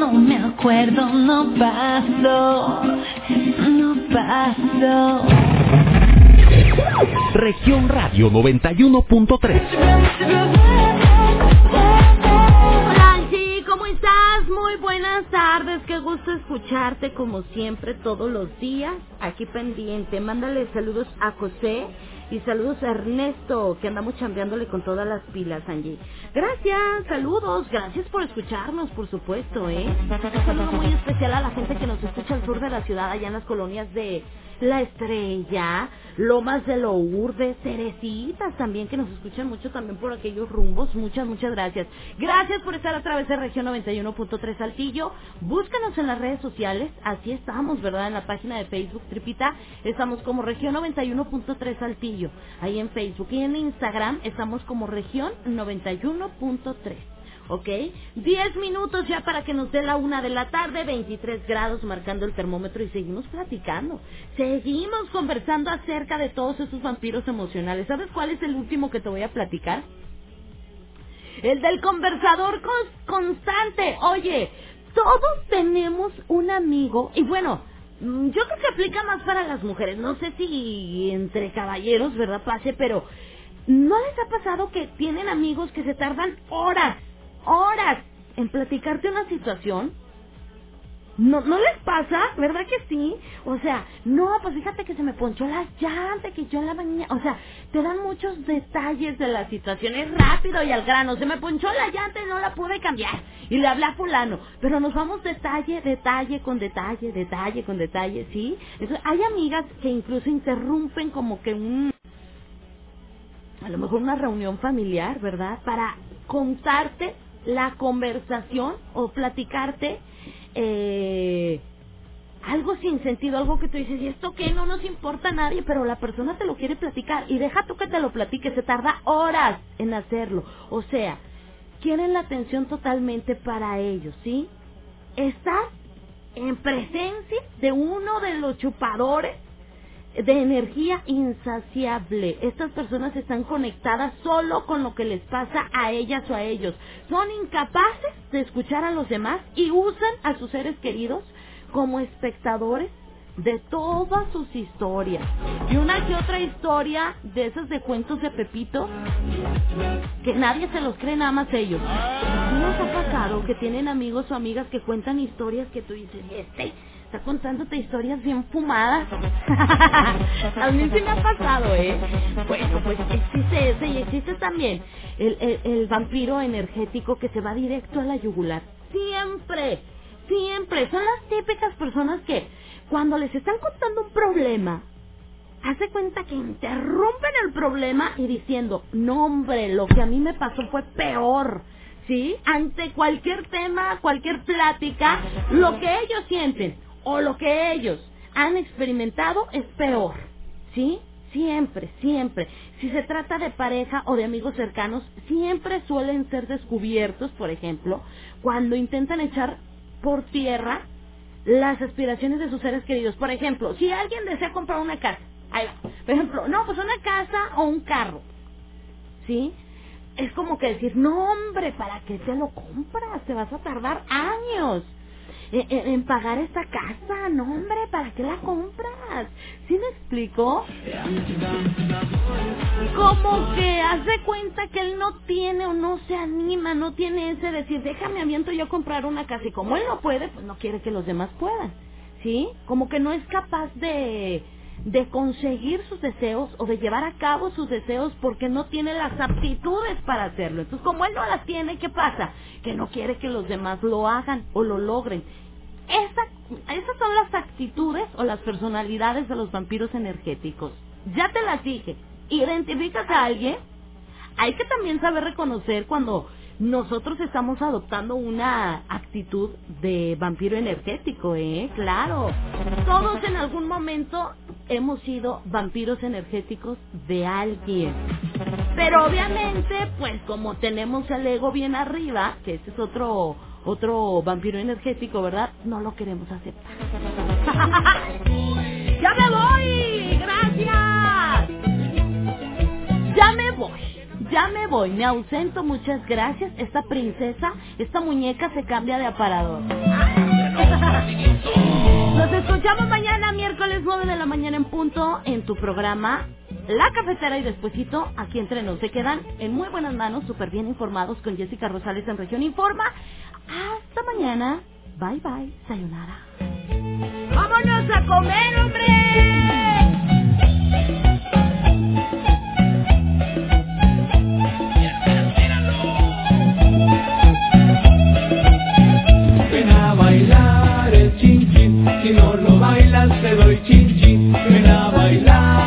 Speaker 62: No me acuerdo, no
Speaker 63: paso, no paso.
Speaker 49: Región Radio 91.3.
Speaker 1: buenas tardes, qué gusto escucharte como siempre todos los días, aquí pendiente. Mándale saludos a José y saludos a Ernesto, que andamos chambeándole con todas las pilas, Angie. Gracias, saludos, gracias por escucharnos, por supuesto, ¿eh? Un saludo muy especial a la gente que nos escucha al sur de la ciudad, allá en las colonias de La Estrella, Lomas de Lourdes, Cerecitas también, que nos escuchan mucho también por aquellos rumbos. Muchas, muchas gracias. Gracias por estar a través de región 91.3 Saltillo. Búscanos en las redes sociales, así estamos, ¿verdad? En la página de Facebook Tripita, estamos como región 91.3 Saltillo, ahí en Facebook. Y en Instagram estamos como región 91.3. ¿ok? 10 minutos ya para que nos dé la una de la tarde, 23 grados marcando el termómetro y seguimos platicando. Seguimos conversando acerca de todos esos vampiros emocionales. ¿Sabes cuál es el último que te voy a platicar? El del conversador cons- constante. Oye, todos tenemos un amigo y bueno, mm, yo creo que aplica más para las mujeres. No sé si entre caballeros, ¿verdad? Pase, pero ¿no les ha pasado que tienen amigos que se tardan horas, horas en platicarte una situación? ¿No, ¿No les pasa? ¿Verdad que sí? O sea, no, pues fíjate que se me ponchó la llanta, que yo en la mañana... O sea, te dan muchos detalles de la situación. Es rápido y al grano. Se me ponchó la llanta y no la pude cambiar. Y le hablé a fulano. Pero nos vamos detalle, detalle, con detalle, detalle, con detalle, ¿sí? Entonces, hay amigas que incluso interrumpen como que un... A lo mejor una reunión familiar, ¿verdad? Para contarte la conversación o platicarte eh, algo sin sentido, algo que tú dices, ¿y esto qué? No nos importa a nadie, pero la persona te lo quiere platicar y deja tú que te lo platique, se tarda horas en hacerlo. O sea, quieren la atención totalmente para ellos, ¿sí? Estás en presencia de uno de los chupadores de energía insaciable. Estas personas están conectadas solo con lo que les pasa a ellas o a ellos. Son incapaces de escuchar a los demás y usan a sus seres queridos como espectadores de todas sus historias. Y una que otra historia de esas de cuentos de Pepito que nadie se los cree nada más ellos. ¿No nos ha pasado que tienen amigos o amigas que cuentan historias que tú dices, este está contándote historias bien fumadas. a mí sí me ha pasado, ¿eh? Bueno, pues existe ese y existe también el, el, el vampiro energético que se va directo a la yugular. Siempre, siempre. Son las típicas personas que cuando les están contando un problema, hace cuenta que interrumpen el problema y diciendo, no hombre, lo que a mí me pasó fue peor. ¿Sí? Ante cualquier tema, cualquier plática, lo que ellos sienten o lo que ellos han experimentado es peor. ¿Sí? Siempre, siempre. Si se trata de pareja o de amigos cercanos, siempre suelen ser descubiertos, por ejemplo, cuando intentan echar por tierra las aspiraciones de sus seres queridos. Por ejemplo, si alguien desea comprar una casa. Por ejemplo, no, pues una casa o un carro. ¿Sí? Es como que decir, no hombre, ¿para qué te lo compras? Te vas a tardar años en, pagar esta casa. No hombre, ¿para qué la compras? ¿Sí me explico? Como que hace cuenta que él no tiene o no se anima, no tiene ese decir, déjame aviento yo comprar una casa. Y como él no puede, pues no quiere que los demás puedan. ¿Sí? Como que no es capaz de, de conseguir sus deseos o de llevar a cabo sus deseos porque no tiene las aptitudes para hacerlo. Entonces, como él no las tiene, ¿qué pasa? Que no quiere que los demás lo hagan o lo logren. Esa- esas son las actitudes o las personalidades de los vampiros energéticos. Ya te las dije. Identificas a alguien, hay que también saber reconocer cuando nosotros estamos adoptando una actitud de vampiro energético, ¿eh? Claro. Todos en algún momento hemos sido vampiros energéticos de alguien. Pero obviamente, pues como tenemos el ego bien arriba, que ese es otro otro vampiro energético, ¿verdad? No lo queremos aceptar. ¡Ya me voy! ¡Gracias! Ya me voy. Ya me voy, me ausento, muchas gracias. Esta princesa, esta muñeca se cambia de aparador. Nos escuchamos mañana, miércoles 9 de la mañana en punto, en tu programa La Cafetera y despuesito aquí entre nos. Se quedan en muy buenas manos, súper bien informados con Jessica Rosales en Región Informa. Hasta mañana. Bye bye. Sayonara. ¡Vámonos a comer, hombre!
Speaker 31: Si no lo bailas te doy chin chin, ven a bailar.